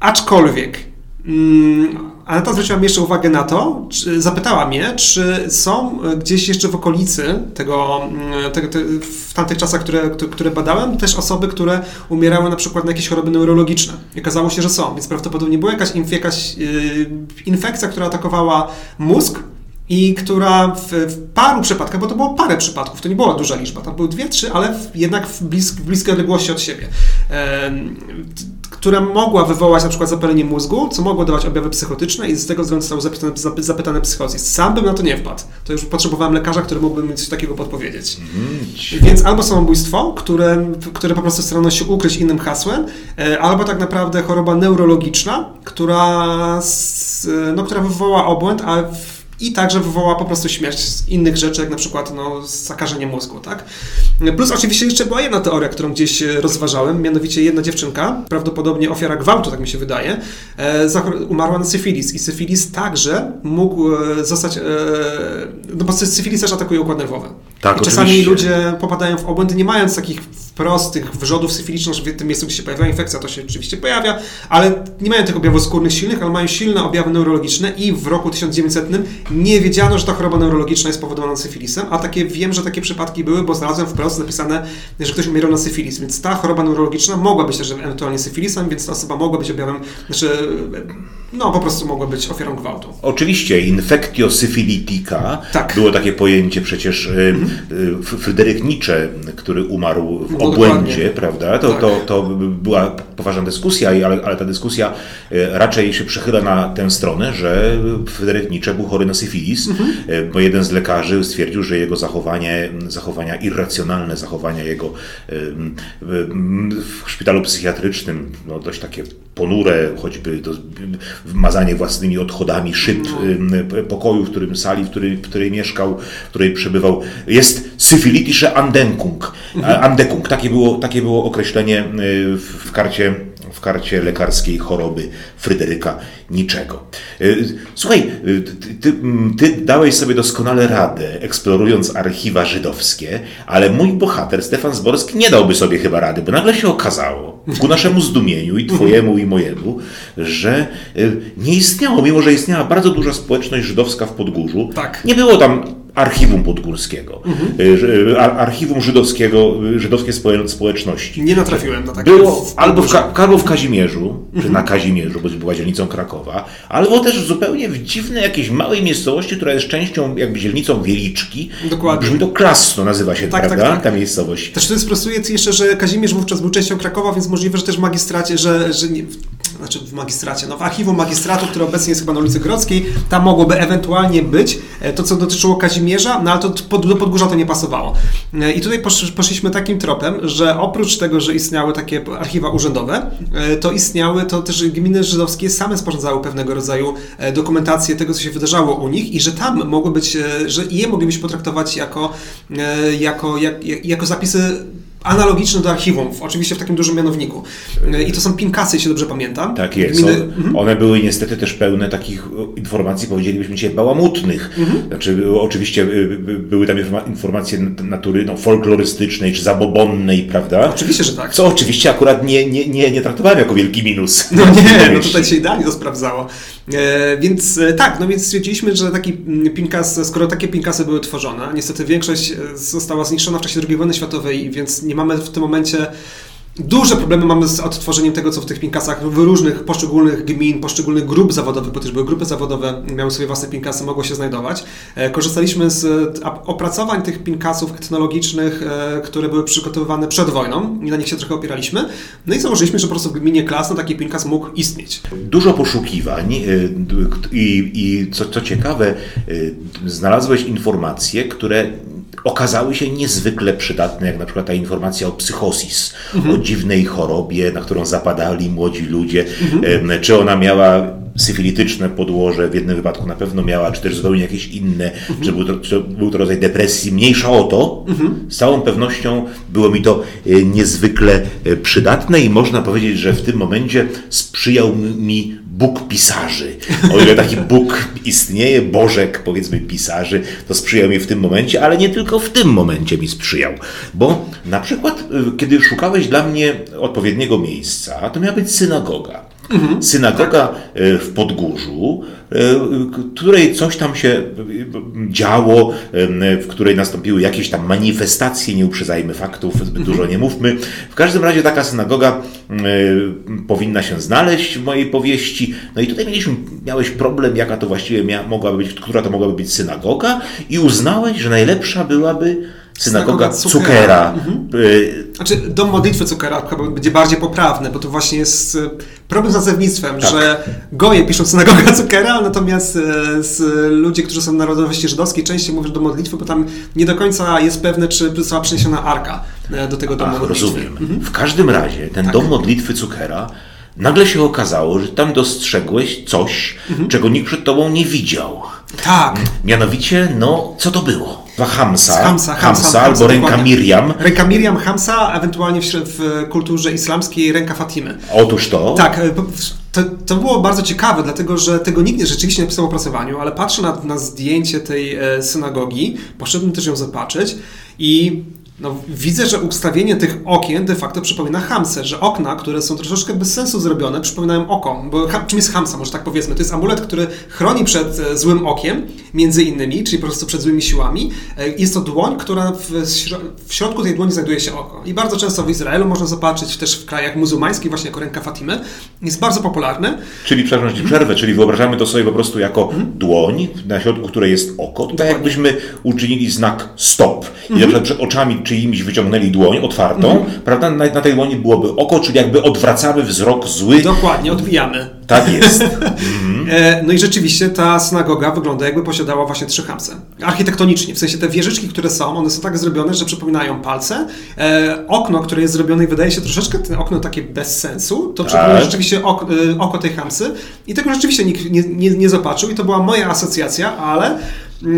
Aczkolwiek mm, Aneta zwróciła mi jeszcze uwagę na to, czy, zapytała mnie, czy są gdzieś jeszcze w okolicy tego, mm, te, w tamtych czasach, które, które badałem, też osoby, które umierały na przykład na jakieś choroby neurologiczne. I okazało się, że są, więc prawdopodobnie była jakaś, yy, infekcja, która atakowała mózg, i która w, w, paru przypadkach, bo to było parę przypadków, to nie była duża liczba, tam były dwie, trzy, ale w, jednak w, blisk, w bliskiej odległości od siebie, e, która mogła wywołać na przykład zapalenie mózgu, co mogło dawać objawy psychotyczne i z tego względu został zapytany, zapytany psychozis. Sam bym na to nie wpadł. To już potrzebowałem lekarza, który mógłby mi coś takiego podpowiedzieć. Mm, Więc albo samobójstwo, które, które po prostu starano się ukryć innym hasłem, e, albo tak naprawdę choroba neurologiczna, która, no, która wywołała obłęd, a w i także wywoła po prostu śmierć z innych rzeczy, jak na przykład no, zakażenie mózgu, tak? Plus oczywiście jeszcze była jedna teoria, którą gdzieś e, rozważałem, mianowicie jedna dziewczynka, prawdopodobnie ofiara gwałtu, tak mi się wydaje, e, umarła na syfilis i syfilis także mógł e, zostać, no bo syfilis też atakuje układ nerwowy. Tak, I czasami oczywiście. ludzie popadają w obłędy, nie mając takich prostych wrzodów syfilicznych, że w tym miejscu, gdzie się pojawia infekcja, to się oczywiście pojawia, ale nie mają tych objawów skórnych silnych, ale mają silne objawy neurologiczne i w roku 1900 nie wiedziano, że ta choroba neurologiczna jest spowodowana syfilisem, a takie wiem, że takie przypadki były, bo znalazłem wprost napisane, że ktoś umierał na syfilis, więc ta choroba neurologiczna mogła być też ewentualnie syfilisem, więc ta osoba mogła być objawem, znaczy no po prostu mogła być ofiarą gwałtu. Oczywiście, infectio syfilitica, tak. było takie pojęcie przecież mhm. Fryderyk Nietzsche, który umarł w no, obłędzie, dokładnie. prawda? To, tak. to, to była poważna dyskusja, ale, ale ta dyskusja e, raczej się przychyla na tę stronę, że Fryderyk Nietzsche był chory na syfilis, mhm. Bo jeden z lekarzy stwierdził, że jego zachowanie, zachowania irracjonalne, zachowania jego w szpitalu psychiatrycznym, no dość takie ponure, choćby to wmazanie własnymi odchodami szyb no. pokoju, w którym sali, w której, w której mieszkał, w której przebywał, jest syfilitische Andenkung. Mhm. Andekung, takie było, takie było określenie w karcie w karcie lekarskiej choroby Fryderyka Niczego. Słuchaj, ty, ty, dałeś sobie doskonale radę, eksplorując archiwa żydowskie, ale mój bohater, Stefan Zborski, nie dałby sobie chyba rady, bo nagle się okazało, ku naszemu zdumieniu i twojemu i mojemu, że nie istniało, mimo że istniała bardzo duża społeczność żydowska w Podgórzu, tak. nie było tam archiwum podgórskiego, mhm. archiwum żydowskiego, żydowskie społeczności. Nie natrafiłem na takie. Było albo, w, albo w Kazimierzu, mhm. czy na Kazimierzu, bo była dzielnicą Krakowa, albo też zupełnie w dziwnej jakiejś małej miejscowości, która jest częścią jakby dzielnicą Wieliczki. Dokładnie. Brzmi to Krasno nazywa się, tak, prawda, tak, tak. ta miejscowość. Też to jest prostuje jeszcze, że Kazimierz wówczas był częścią Krakowa, więc możliwe, że też w magistracie, że, że nie, znaczy w magistracie, no w archiwum magistratu, które obecnie jest chyba na ulicy Grodzkiej, tam mogłoby ewentualnie być e, to, co dotyczyło Kazimierza, no ale to pod, do Podgórza to nie pasowało. E, I tutaj poszliśmy takim tropem, że oprócz tego, że istniały takie archiwa urzędowe, e, to istniały, to też gminy żydowskie same sporządzały pewnego rodzaju dokumentację tego, co się wydarzało u nich i że tam mogły być, że je moglibyśmy potraktować jako, jako, jak, jako zapisy analogiczne do archiwum, oczywiście w takim dużym mianowniku. E, I to są pinkasy, jeśli dobrze pamiętam. Tak jest. Gminy... Mhm. One były niestety też pełne takich e, informacji, powiedzielibyśmy dzisiaj, bałamutnych. Mhm. Znaczy, oczywiście e, były tam informacje natury no, folklorystycznej czy zabobonnej, prawda? Oczywiście, że tak. Co oczywiście akurat nie, nie, nie, nie traktowałem jako wielki minus. *laughs* No nie, no tutaj się idealnie to sprawdzało. E, więc tak, no więc stwierdziliśmy, że taki mm, pinkas, skoro takie pinkasy były tworzone, niestety większość została zniszczona w czasie II wojny światowej, więc nie mamy w tym momencie Duże problemy mamy z odtworzeniem tego, co w tych pinkasach w różnych poszczególnych gmin, poszczególnych grup zawodowych, bo też były grupy zawodowe, miały swoje własne pinkasy, mogło się znajdować. E, korzystaliśmy z opracowań tych pinkasów etnologicznych, e, które były przygotowywane przed wojną i na nich się trochę opieraliśmy. No i założyliśmy, że po prostu w gminie Klasno taki pinkas mógł istnieć. Dużo poszukiwań e, i, i co, co ciekawe, znalazłeś informacje, które okazały się niezwykle przydatne, jak na przykład ta informacja o psychosis, mhm. o dziwnej chorobie, na którą zapadali młodzi ludzie, mhm. czy ona miała syfilityczne podłoże, w jednym wypadku na pewno miała, czy też zupełnie jakieś inne, mhm. czy, był to, czy był to rodzaj depresji, mniejsza o to, z całą pewnością było mi to e, niezwykle e, przydatne i można powiedzieć, że w tym momencie sprzyjał mi Bóg pisarzy. O ile taki *laughs* Bóg istnieje, Bożek powiedzmy pisarzy, to sprzyjał mi w tym momencie, ale nie tylko w tym momencie mi sprzyjał. Bo na przykład, y, kiedy szukałeś dla mnie odpowiedniego miejsca, to miała być synagoga. Mhm. Synagoga e, w Podgórzu, e, której coś tam się e, działo, w której nastąpiły jakieś tam manifestacje, nie uprzedzajmy faktów, zbyt mhm. dużo nie mówmy. W każdym razie taka synagoga powinna się znaleźć w mojej powieści. No i tutaj mieliśmy, miałeś problem, jaka to właściwie mia, mogłaby być, która to mogłaby być synagoga i uznałeś, że najlepsza byłaby synagoga, Cukera. Mhm. Y, znaczy, dom modlitwy Cukera chyba będzie bardziej poprawny, bo to właśnie jest y, problem z nazewnictwem, tak. że goje piszą synagoga *laughs* Cukera, natomiast y, z ludzie, którzy są narodowości żydowskiej, częściej mówią do modlitwy, bo tam nie do końca jest pewne, czy została przyniesiona arka do tego domu Ach, modlitwy. Rozumiem. Mhm. W każdym razie ten tak. dom modlitwy Cukera nagle się okazało, że tam dostrzegłeś coś, mhm. czego nikt przed tobą nie widział. Tak. Mianowicie, no, co to było? Hamsa, Hamsa, Hamsa, Hamsa albo ręka dokładnie. Miriam. Ręka Miriam, Hamsa, ewentualnie w, w, kulturze islamskiej ręka Fatimy. Otóż to. Tak, e, to, to było bardzo ciekawe, dlatego że tego nikt rzeczywiście nie napisał w opracowaniu, ale patrzę na, na zdjęcie tej e, synagogi, poszedłem też ją zobaczyć i no, widzę, że ustawienie tych okien de facto przypomina hamsę, że okna, które są troszeczkę bez sensu zrobione, przypominają oko. Bo czym jest hamsa, może tak powiedzmy? To jest amulet, który chroni przed e, złym okiem, między innymi, czyli po prostu przed złymi siłami. E, jest to dłoń, która w, w środku tej dłoni znajduje się oko. I bardzo często w Izraelu można zobaczyć, też w krajach muzułmańskich, właśnie jako ręka Fatimy. Jest bardzo popularny. Czyli, przepraszam, mm. przerwę, czyli wyobrażamy to sobie po prostu jako mm. dłoń, na środku której jest oko. Tak jakbyśmy uczynili znak stop. I mm. na przykład przed oczami czyimiś wyciągnęli dłoń otwartą, mm. prawda? Na, na, tej dłoni byłoby oko, czyli jakby odwracamy wzrok zły. Dokładnie, odbijamy. Tak jest. *laughs* mm. No i rzeczywiście ta synagoga wygląda jakby posiadała właśnie trzy hamse. Architektonicznie, w sensie te wieżyczki, które są, one są tak zrobione, że przypominają palce. E, okno, które jest zrobione i wydaje się troszeczkę ten okno takie bez sensu, to przypomina tak. rzeczywiście oko, e, oko tej hamsy i tego rzeczywiście nikt nie, nie, nie zobaczył i to była moja asocjacja, ale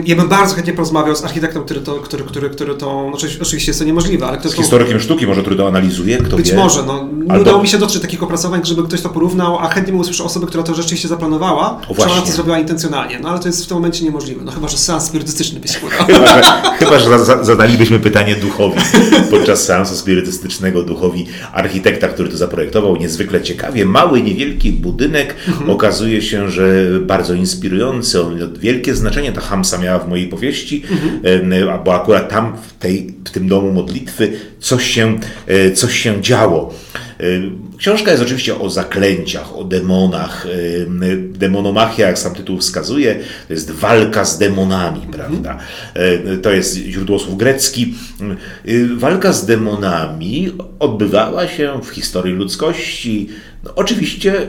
ja bym bardzo chętnie porozmawiał z architektem, który to, który, który, który to no, oczywiście jest to niemożliwe, ale ktoś Z historykiem to, sztuki może, który to analizuje, kto Być wie. może, no. Nie Albo... udało mi się dotrzeć takich opracowań, żeby ktoś to porównał, a chętnie bym usłyszał osobę, która to rzeczywiście zaplanowała, o, czy ona to zrobiła intencjonalnie. No ale to jest w tym momencie niemożliwe. No chyba, że seans spirytystyczny by się udał. *laughs* chyba, że, chyba, że zadalibyśmy pytanie duchowi podczas seansu spirytystycznego duchowi architekta, który to zaprojektował. Niezwykle ciekawie. Mały, niewielki budynek. Mhm. Okazuje się, że bardzo inspirujący. On wielkie znaczenie ta Hamsa miała w mojej powieści mhm. bo akurat tam w, tej, w tym domu modlitwy coś się, e, coś się działo. E, książka jest oczywiście o zaklęciach, o demonach. Demonomachia, jak sam tytuł wskazuje, to jest walka z demonami, mhm. prawda? To jest źródło słów grecki. Walka z demonami odbywała się w historii ludzkości. No, oczywiście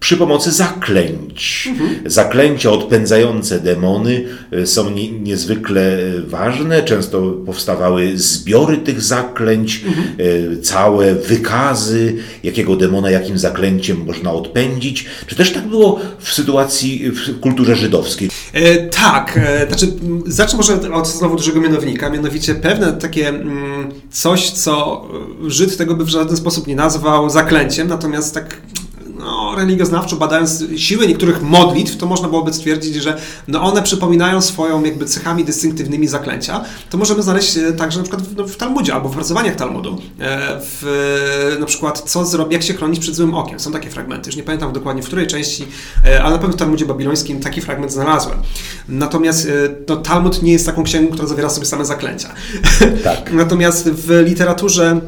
przy pomocy zaklęć. Mhm. Zaklęcia odpędzające demony e, są nie, niezwykle ważne. Często powstawały zbiory tych zaklęć, mhm. E, całe wykazy, jakiego demona, jakim zaklęciem można odpędzić. Czy też tak było w sytuacji w kulturze żydowskiej? E, tak. E, znaczy, zacznę może od znowu dużego mianownika, mianowicie pewne takie mm, coś, co Żyd tego by w żaden sposób nie nazwał zaklęciem, natomiast tak religioznawczo badając siłę niektórych modlitw, to można byłoby stwierdzić, że no one przypominają swoją jakby cechami dystynktywnymi zaklęcia. To możemy znaleźć e, także na przykład w, no, w Talmudzie albo w pracowaniach Talmudu. E, w, na przykład co zrobić, jak się chronić przed złym okiem. Są takie fragmenty. Już nie pamiętam dokładnie w której części, e, ale na pewno w Talmudzie babilońskim taki fragment znalazłem. Natomiast no, Talmud nie jest taką księgą, która zawiera sobie same zaklęcia. Tak. *laughs* Natomiast w literaturze E,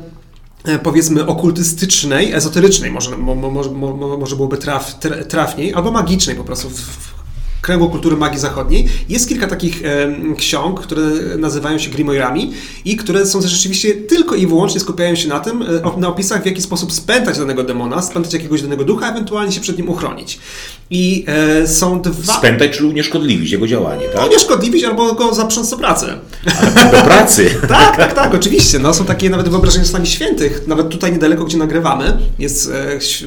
powiedzmy okultystycznej, ezoterycznej może, może, może byłoby traf, trafniej, albo magicznej po prostu w, kręgu kultury magii zachodniej. Jest kilka takich e, ksiąg, które nazywają się grimoirami i które są rzeczywiście tylko i wyłącznie skupiają się na tym, e, na opisach, w jaki sposób spętać danego demona, spętać jakiegoś danego ducha, ewentualnie się przed nim uchronić. I e, są dwa... Spętać, czyli unieszkodliwić jego działanie, tak? Unieszkodliwić albo go zaprząc do pracy. Ale do pracy? tak, tak, tak, oczywiście. No, są takie nawet wyobrażenia stanie świętych. Nawet tutaj niedaleko, gdzie nagrywamy, jest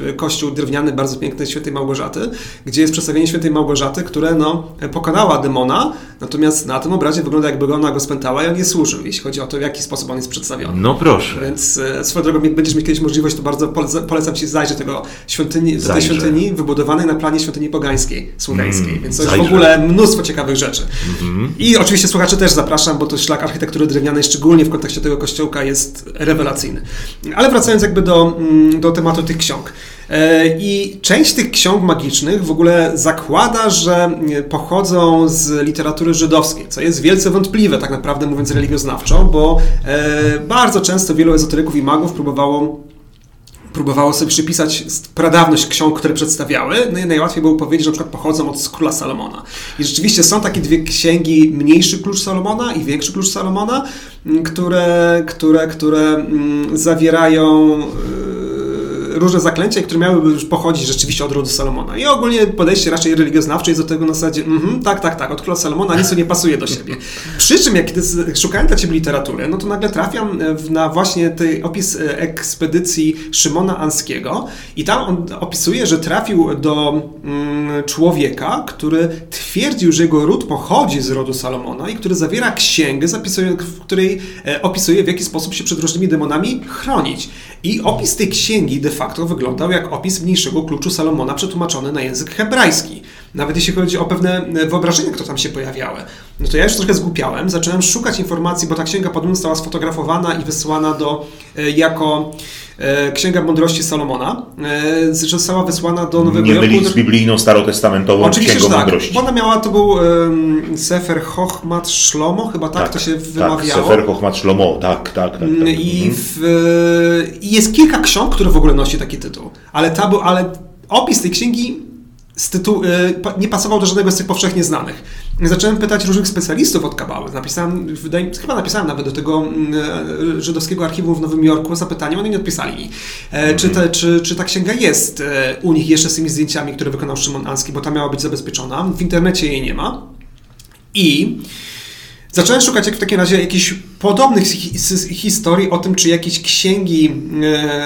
e, kościół drewniany, bardzo piękny Świętej Małgorzaty, gdzie jest przedstawienie Świętej Małgorzaty, które no, pokonała demona, natomiast na tym obrazie wygląda jakby ona go spętała i on nie służył, jeśli chodzi o to, w jaki sposób on jest przedstawiony. No proszę. Więc e, swoją drogą, jak będziesz mieć kiedyś możliwość, to bardzo polecam Ci zajrzeć tego świątyni, do tej świątyni wybudowanej na planie świątyni pogańskiej, słowiańskiej. Mm, Więc to jest w ogóle mnóstwo ciekawych rzeczy. Mm-hmm. I oczywiście słuchaczy też zapraszam, bo to szlak architektury drewnianej, szczególnie w kontekście tego kościołka, jest rewelacyjny. Ale wracając jakby do, mm, do tematu tych ksiąg. I część tych ksiąg magicznych w ogóle zakłada, że pochodzą z literatury żydowskiej, co jest wielce wątpliwe, tak naprawdę mówiąc religioznawczo, bo bardzo często wielu ezoteryków i magów próbowało próbowało sobie przypisać pradawność ksiąg, które przedstawiały, no i najłatwiej było powiedzieć, że na przykład pochodzą od króla Salomona. I rzeczywiście są takie dwie księgi, mniejszy klucz Salomona i większy klucz Salomona, które, które, które zawierają różne zaklęcia, które miałyby już pochodzić rzeczywiście od rodu Salomona. I ogólnie podejście raczej religioznawcze jest do tego na zasadzie, mm tak, tak, tak, od króla Salomona nic nie pasuje do siebie. Przy czym, jak szukałem dla Ciebie literatury, no to nagle trafiam na właśnie ten opis e, ekspedycji Szymona Anskiego i tam on opisuje, że trafił do mm, człowieka, który twierdził, że jego ród pochodzi z rodu Salomona i który zawiera księgę, w której e, opisuje, w jaki sposób się przed różnymi demonami chronić. I opis tej księgi de facto wyglądał jak opis mniejszego kluczu Salomona przetłumaczony na język hebrajski. Nawet jeśli chodzi o pewne wyobrażenia, które tam się pojawiały. No to ja już trochę zgłupiałem, zacząłem szukać informacji, bo ta księga podobno została sfotografowana i wysłana do, e, jako e, Księga Mądrości Salomona, e, została wysłana do Nowego Nie mylić z biblijną, starotestamentową Oczywiście, Księgą tak, Mądrości. Ona miała, to był um, Sefer Chochmat Shlomo, chyba tak, tak to się tak, wymawiało. Tak, Sefer Chochmat Shlomo, tak, tak. tak, tak. I, mhm. w, I jest kilka ksiąg, które w ogóle nosi taki tytuł. Ale, ta, ale opis tej księgi tytułu, y, nie pasował do żadnego z tych powszechnie znanych. Zacząłem pytać różnych specjalistów od kabały. Napisałem, wydaje, chyba napisałem nawet do tego mm, e, żydowskiego archiwum w Nowym Jorku zapytanie, oni nie odpisali mi. Mm. Czy, te, czy, czy ta księga jest e, u nich jeszcze z tymi zdjęciami, które wykonał Szymon Anski, bo ta miała być zabezpieczona. W internecie jej nie ma. I Zacząłem szukać jak w takim razie jakichś podobnych historii o tym, czy jakieś księgi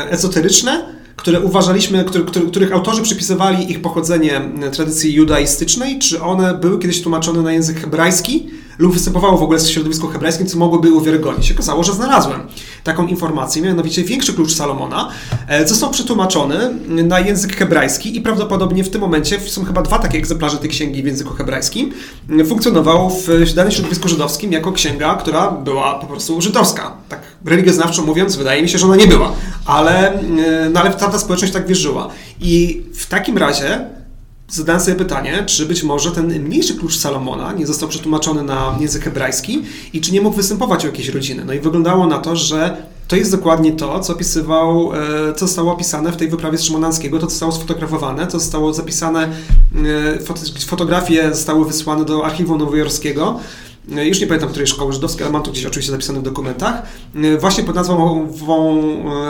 ezoteryczne które uważaliśmy, który, który, których autorzy przypisywali ich pochodzenie tradycji judaistycznej, czy one były kiedyś tłumaczone na język hebrajski lub występowało w ogóle w środowisku hebrajskim, co mogłoby uwiarygodnić. Okazało, że znalazłem taką informację, mianowicie większy klucz Salomona e, został przetłumaczony na język hebrajski i prawdopodobnie w tym momencie są chyba dwa takie egzemplarze tej księgi w języku hebrajskim. Funkcjonował w danym środowisku żydowskim jako księga, która była po prostu żydowska. Tak religioznawczo mówiąc, wydaje mi się, że ona nie była, ale, e, no, ale tamta społeczność tak wierzyła. I w takim razie zadałem sobie pytanie, czy być może ten mniejszy klucz Salomona nie został przetłumaczony na język hebrajski i czy nie mógł występować u jakiejś rodziny. No i wyglądało na to, że to jest dokładnie to, co opisywał, e, co zostało opisane w tej wyprawie z to zostało sfotografowane, to zostało zapisane, e, fotografie zostały wysłane do archiwum nowojorskiego. E, już nie pamiętam której szkoły żydowskiej, ale mam to gdzieś oczywiście zapisane w dokumentach, właśnie pod nazwą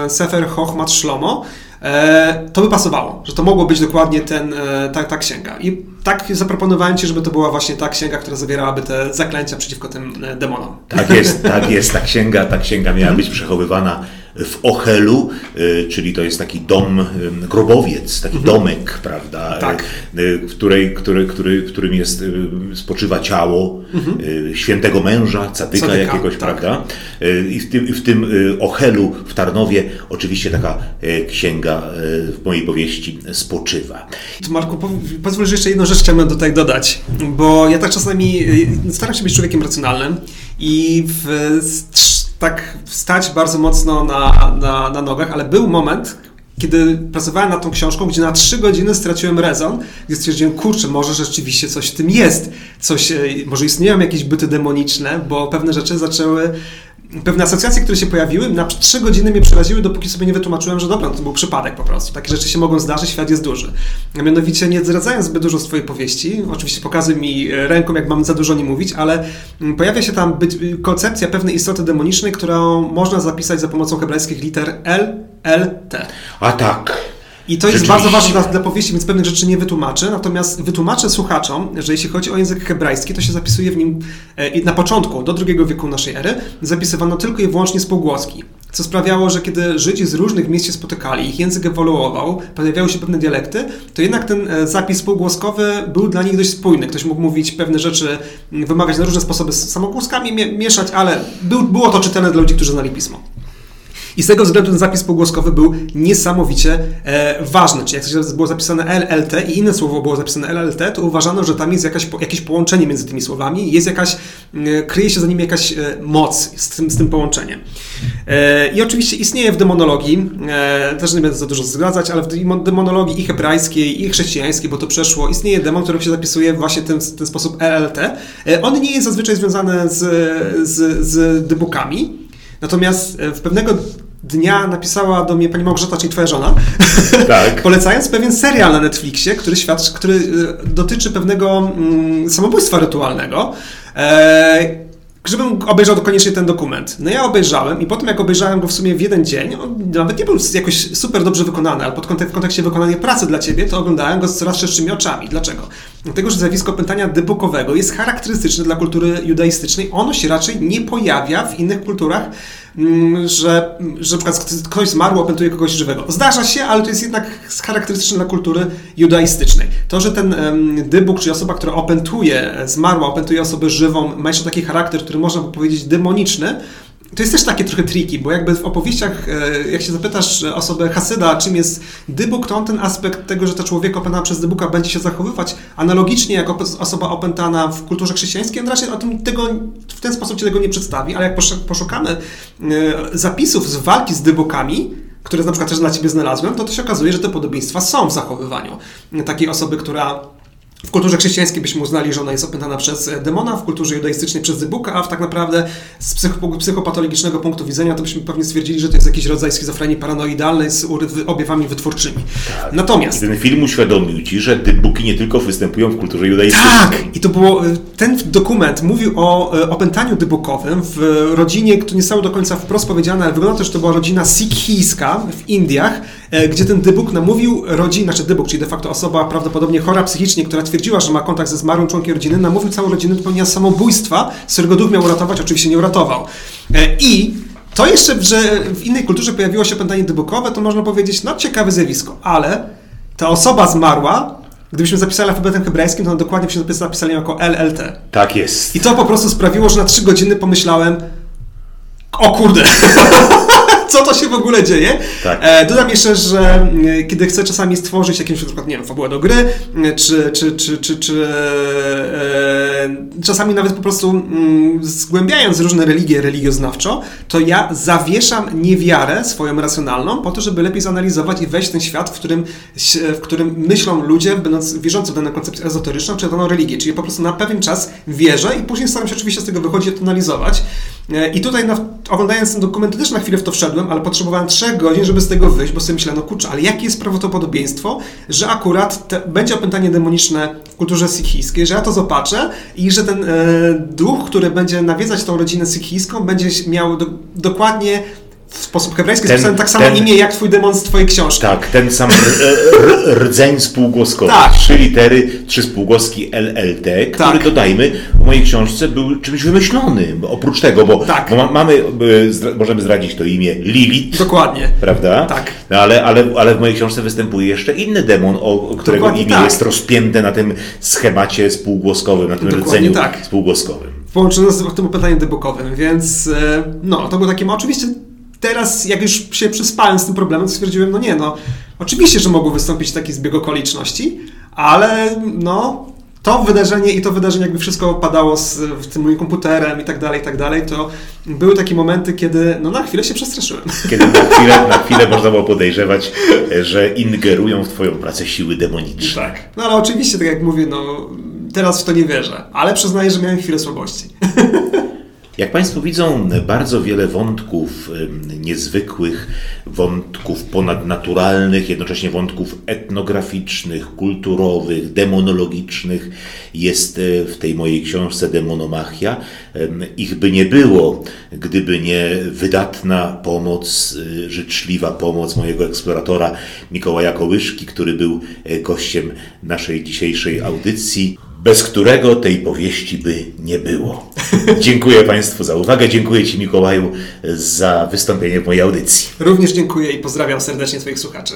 Sefer Chochmat Shlomo. E, to by pasowało, że to mogło być dokładnie ten, e, ta, ta księga. I tak zaproponowałem Ci, żeby to była właśnie ta księga, która zawierałaby te zaklęcia przeciwko tym e, demonom. Tak jest, *laughs* tak jest. Ta księga, ta księga miała być przechowywana w Ochelu, czyli to jest taki dom, grobowiec, taki mhm. domek, prawda, tak. w, której, który, który, w którym jest, spoczywa ciało mhm. świętego męża, cadyka, cadyka jakiegoś, tak. prawda. I w tym, w tym Ochelu w Tarnowie oczywiście taka księga w mojej powieści spoczywa. Marku, pozwól, że jeszcze jedną rzecz chciałbym tutaj dodać, bo ja tak czasami y, staram się być człowiekiem racjonalnym i w, tak stać bardzo mocno na, na, na nogach, ale był moment, kiedy pracowałem nad tą książką, gdzie na trzy godziny straciłem rezon, gdzie stwierdziłem, kurczę, może rzeczywiście coś w tym jest, coś, y, może istnieją jakieś byty demoniczne, bo pewne rzeczy zaczęły pewne asocjacje, które się pojawiły, na trzy godziny mnie przeraziły, dopóki sobie nie wytłumaczyłem, że dobra, to był przypadek po prostu. Takie rzeczy się mogą zdarzyć, świat jest duży. A mianowicie nie zdradzając zbyt dużo z Twojej powieści, oczywiście pokazuj mi ręką, jak mam za dużo nie mówić, ale mm, pojawia się tam koncepcja pewnej istoty demonicznej, którą można zapisać za pomocą hebrajskich liter L, L, T. A tak. I to jest bardzo ważne dla, dla powieści, więc pewnych rzeczy nie wytłumaczę. Natomiast wytłumaczę słuchaczom, że jeśli chodzi o język hebrajski, to się zapisuje w nim e, na początku, do II wieku naszej ery, zapisywano tylko i wyłącznie spółgłoski. Co sprawiało, że kiedy Żydzi z różnych miejsc się spotykali, ich język ewoluował, pojawiały się pewne dialekty, to jednak ten e, zapis spółgłoskowy był dla nich dość spójny. Ktoś mógł mówić pewne rzeczy, wymawiać na różne sposoby z samogłoskami, mieszać, ale był, było to czytelne dla ludzi, którzy znali pismo. I z tego względu ten zapis półgłoskowy był niesamowicie e, ważny. Czyli jak było zapisane LLT i inne słowo było zapisane LLT, to uważano, że tam jest jakaś, jakieś połączenie między tymi słowami, jest jakaś, e, kryje się za nimi jakaś e, moc z tym, z tym połączeniem. E, I oczywiście istnieje w demonologii, e, też nie będę za dużo zgadzać, ale w demonologii i hebrajskiej, i chrześcijańskiej, bo to przeszło, istnieje demon, który się zapisuje właśnie w ten, ten sposób LLT. E, on nie jest zazwyczaj związany z, z, z dybukami, natomiast w pewnego dnia napisała do mnie pani Małgorzata, czyli twoja żona, tak. *laughs* polecając pewien serial na Netflixie, który, świadczy, który dotyczy pewnego mm, samobójstwa rytualnego. E, żebym obejrzał koniecznie ten dokument. No ja obejrzałem i potem jak obejrzałem go w sumie w jeden dzień, on nawet nie był jakoś super dobrze wykonany, ale pod kontek w kontekście wykonania pracy dla ciebie, to oglądałem go z coraz szerszymi oczami. Dlaczego? Dlatego, że zjawisko pętania dybukowego jest charakterystyczne dla kultury judaistycznej. Ono się raczej nie pojawia w innych kulturach, mm, że, że na przykład ktoś zmarł, opętuje kogoś żywego. Zdarza się, ale to jest jednak charakterystyczne dla kultury judaistycznej. To, że ten dybuk, czyli osoba, która opętuje, zmarła, opętuje osobę żywą, ma jeszcze taki charakter, który można by powiedzieć demoniczny, to jest też takie trochę triki, bo jakby w opowieściach, e, jak się zapytasz osobę Hasyda, czym jest dybuk, to on ten aspekt tego, że ta człowiek opętana przez dybuka będzie się zachowywać. Analogicznie jak osoba opętana w kulturze chrześcijańskiej, on raczej o tym, tego, w ten sposób ci tego nie przedstawi, ale jak poszukamy e, zapisów z walki z dybukami, które na przykład też dla Ciebie znalazłem, to to się okazuje, że te podobieństwa są w zachowywaniu takiej osoby, która w kulturze chrześcijańskiej byśmy uznali, że ona jest opętana przez demona, w kulturze judaistycznej przez dybuka, a tak naprawdę z psychopatologicznego punktu widzenia to byśmy pewnie stwierdzili, że to jest jakiś rodzaj schizofrenii paranoidalnej z objawami wytwórczymi. Tak. Natomiast... I ten film uświadomił Ci, że dybuki nie tylko występują w kulturze judaistycznej. Tak! I to było... Y, ten dokument mówił o y, opętaniu dybukowym w rodzinie, która nie zostało do końca wprost powiedziane, ale wygląda to, że to była rodzina sikhijska w Indiach, e, gdzie ten dybuk namówił rodzinę, znaczy dybuk, czyli de facto osoba prawdopodobnie chora psychicznie, która twierdziła, że ma kontakt ze zmarłym członkiem rodziny, namówił całą rodzinę do popełnienia samobójstwa, z którego duch miał uratować, oczywiście nie uratował. E, I to jeszcze, że w innej kulturze pojawiło się opętanie dybukowe, to można powiedzieć, no ciekawe zjawisko, ale ta osoba zmarła, gdybyśmy zapisali alfabetem hebrajskim, to dokładnie byśmy zapisali jako LLT. Tak jest. I to po prostu sprawiło, że na trzy godziny pomyślałem, o kurde, *laughs* *laughs* co to się w ogóle dzieje. Tak. E, dodam jeszcze, że e, kiedy chcę czasami stworzyć jakąś na przykład, nie wiem, fabułę do gry, e, czy, czy, czy, czy, czy e, czasami nawet po prostu mm, zgłębiając różne religie religioznawczo, to ja zawieszam niewiarę swoją racjonalną po to, żeby lepiej zanalizować i wejść w ten świat, w którym, w którym myślą ludzie, będąc wierzący w daną koncepcję ezoteryczną, czy daną religię. Czyli po prostu na pewien czas wierzę i później staram się oczywiście z tego wychodzić i to analizować. E, I tutaj na, oglądając ten dokument też na chwilę w to wszedłem, ale potrzebowałem trzech godzin, żeby z tego wyjść, bo sobie myślałem, no kurczę, ale jakie jest prawdopodobieństwo, że akurat te, będzie opętanie demoniczne w kulturze sikhijskiej, że ja to zobaczę i że ten e, duch, który będzie nawiedzać tą rodzinę sikhijską, będzie miał do, dokładnie w sposób hebrajski ten, jest tak samo ten, imię jak twój demon z twojej książki. Tak, ten sam rdzeń spółgłoskowy. Tak. Trzy litery, trzy spółgłoski LLT, który tak. dodajmy w mojej książce był czymś wymyślonym. Oprócz tego, bo, tak. bo mamy, możemy zdradzić to imię Lilith. Dokładnie. Prawda? Tak. No ale, ale, ale w mojej książce występuje jeszcze inny demon, o, którego Dokładnie imię tak. jest rozpięte na tym schemacie spółgłoskowym, na tym Dokładnie rdzeniu tak. spółgłoskowym. Połączone z tym pytaniem debukowym, więc e, no, to był taki, oczywiście teraz, jak już się przespałem z tym problemem, to stwierdziłem, no nie, no oczywiście, że mogło wystąpić taki zbieg okoliczności, ale no to wydarzenie i to wydarzenie, jakby wszystko padało z tym moim komputerem i tak dalej, i tak dalej, to były takie momenty, kiedy no na chwilę się przestraszyłem. *laughs* Kiedy na chwilę, na chwilę można było podejrzewać, że ingerują w twoją pracę siły demoniczne. Tak. No ale oczywiście, tak jak mówię, no teraz w to nie wierzę, ale przyznaję, że miałem chwilę słabości. *laughs* Jak Państwo widzą, bardzo wiele wątków niezwykłych, wątków ponadnaturalnych, jednocześnie wątków etnograficznych, kulturowych, demonologicznych jest e, w tej mojej książce Demonomachia. Ich by nie było, gdyby nie wydatna pomoc, e, życzliwa pomoc mojego eksploratora Mikołaja Kołyszki, który był e, gościem naszej dzisiejszej audycji bez którego tej powieści by nie było. Dziękuję Państwu za uwagę, dziękuję Ci Mikołaju za wystąpienie w mojej audycji. Również dziękuję i pozdrawiam serdecznie swoich słuchaczy.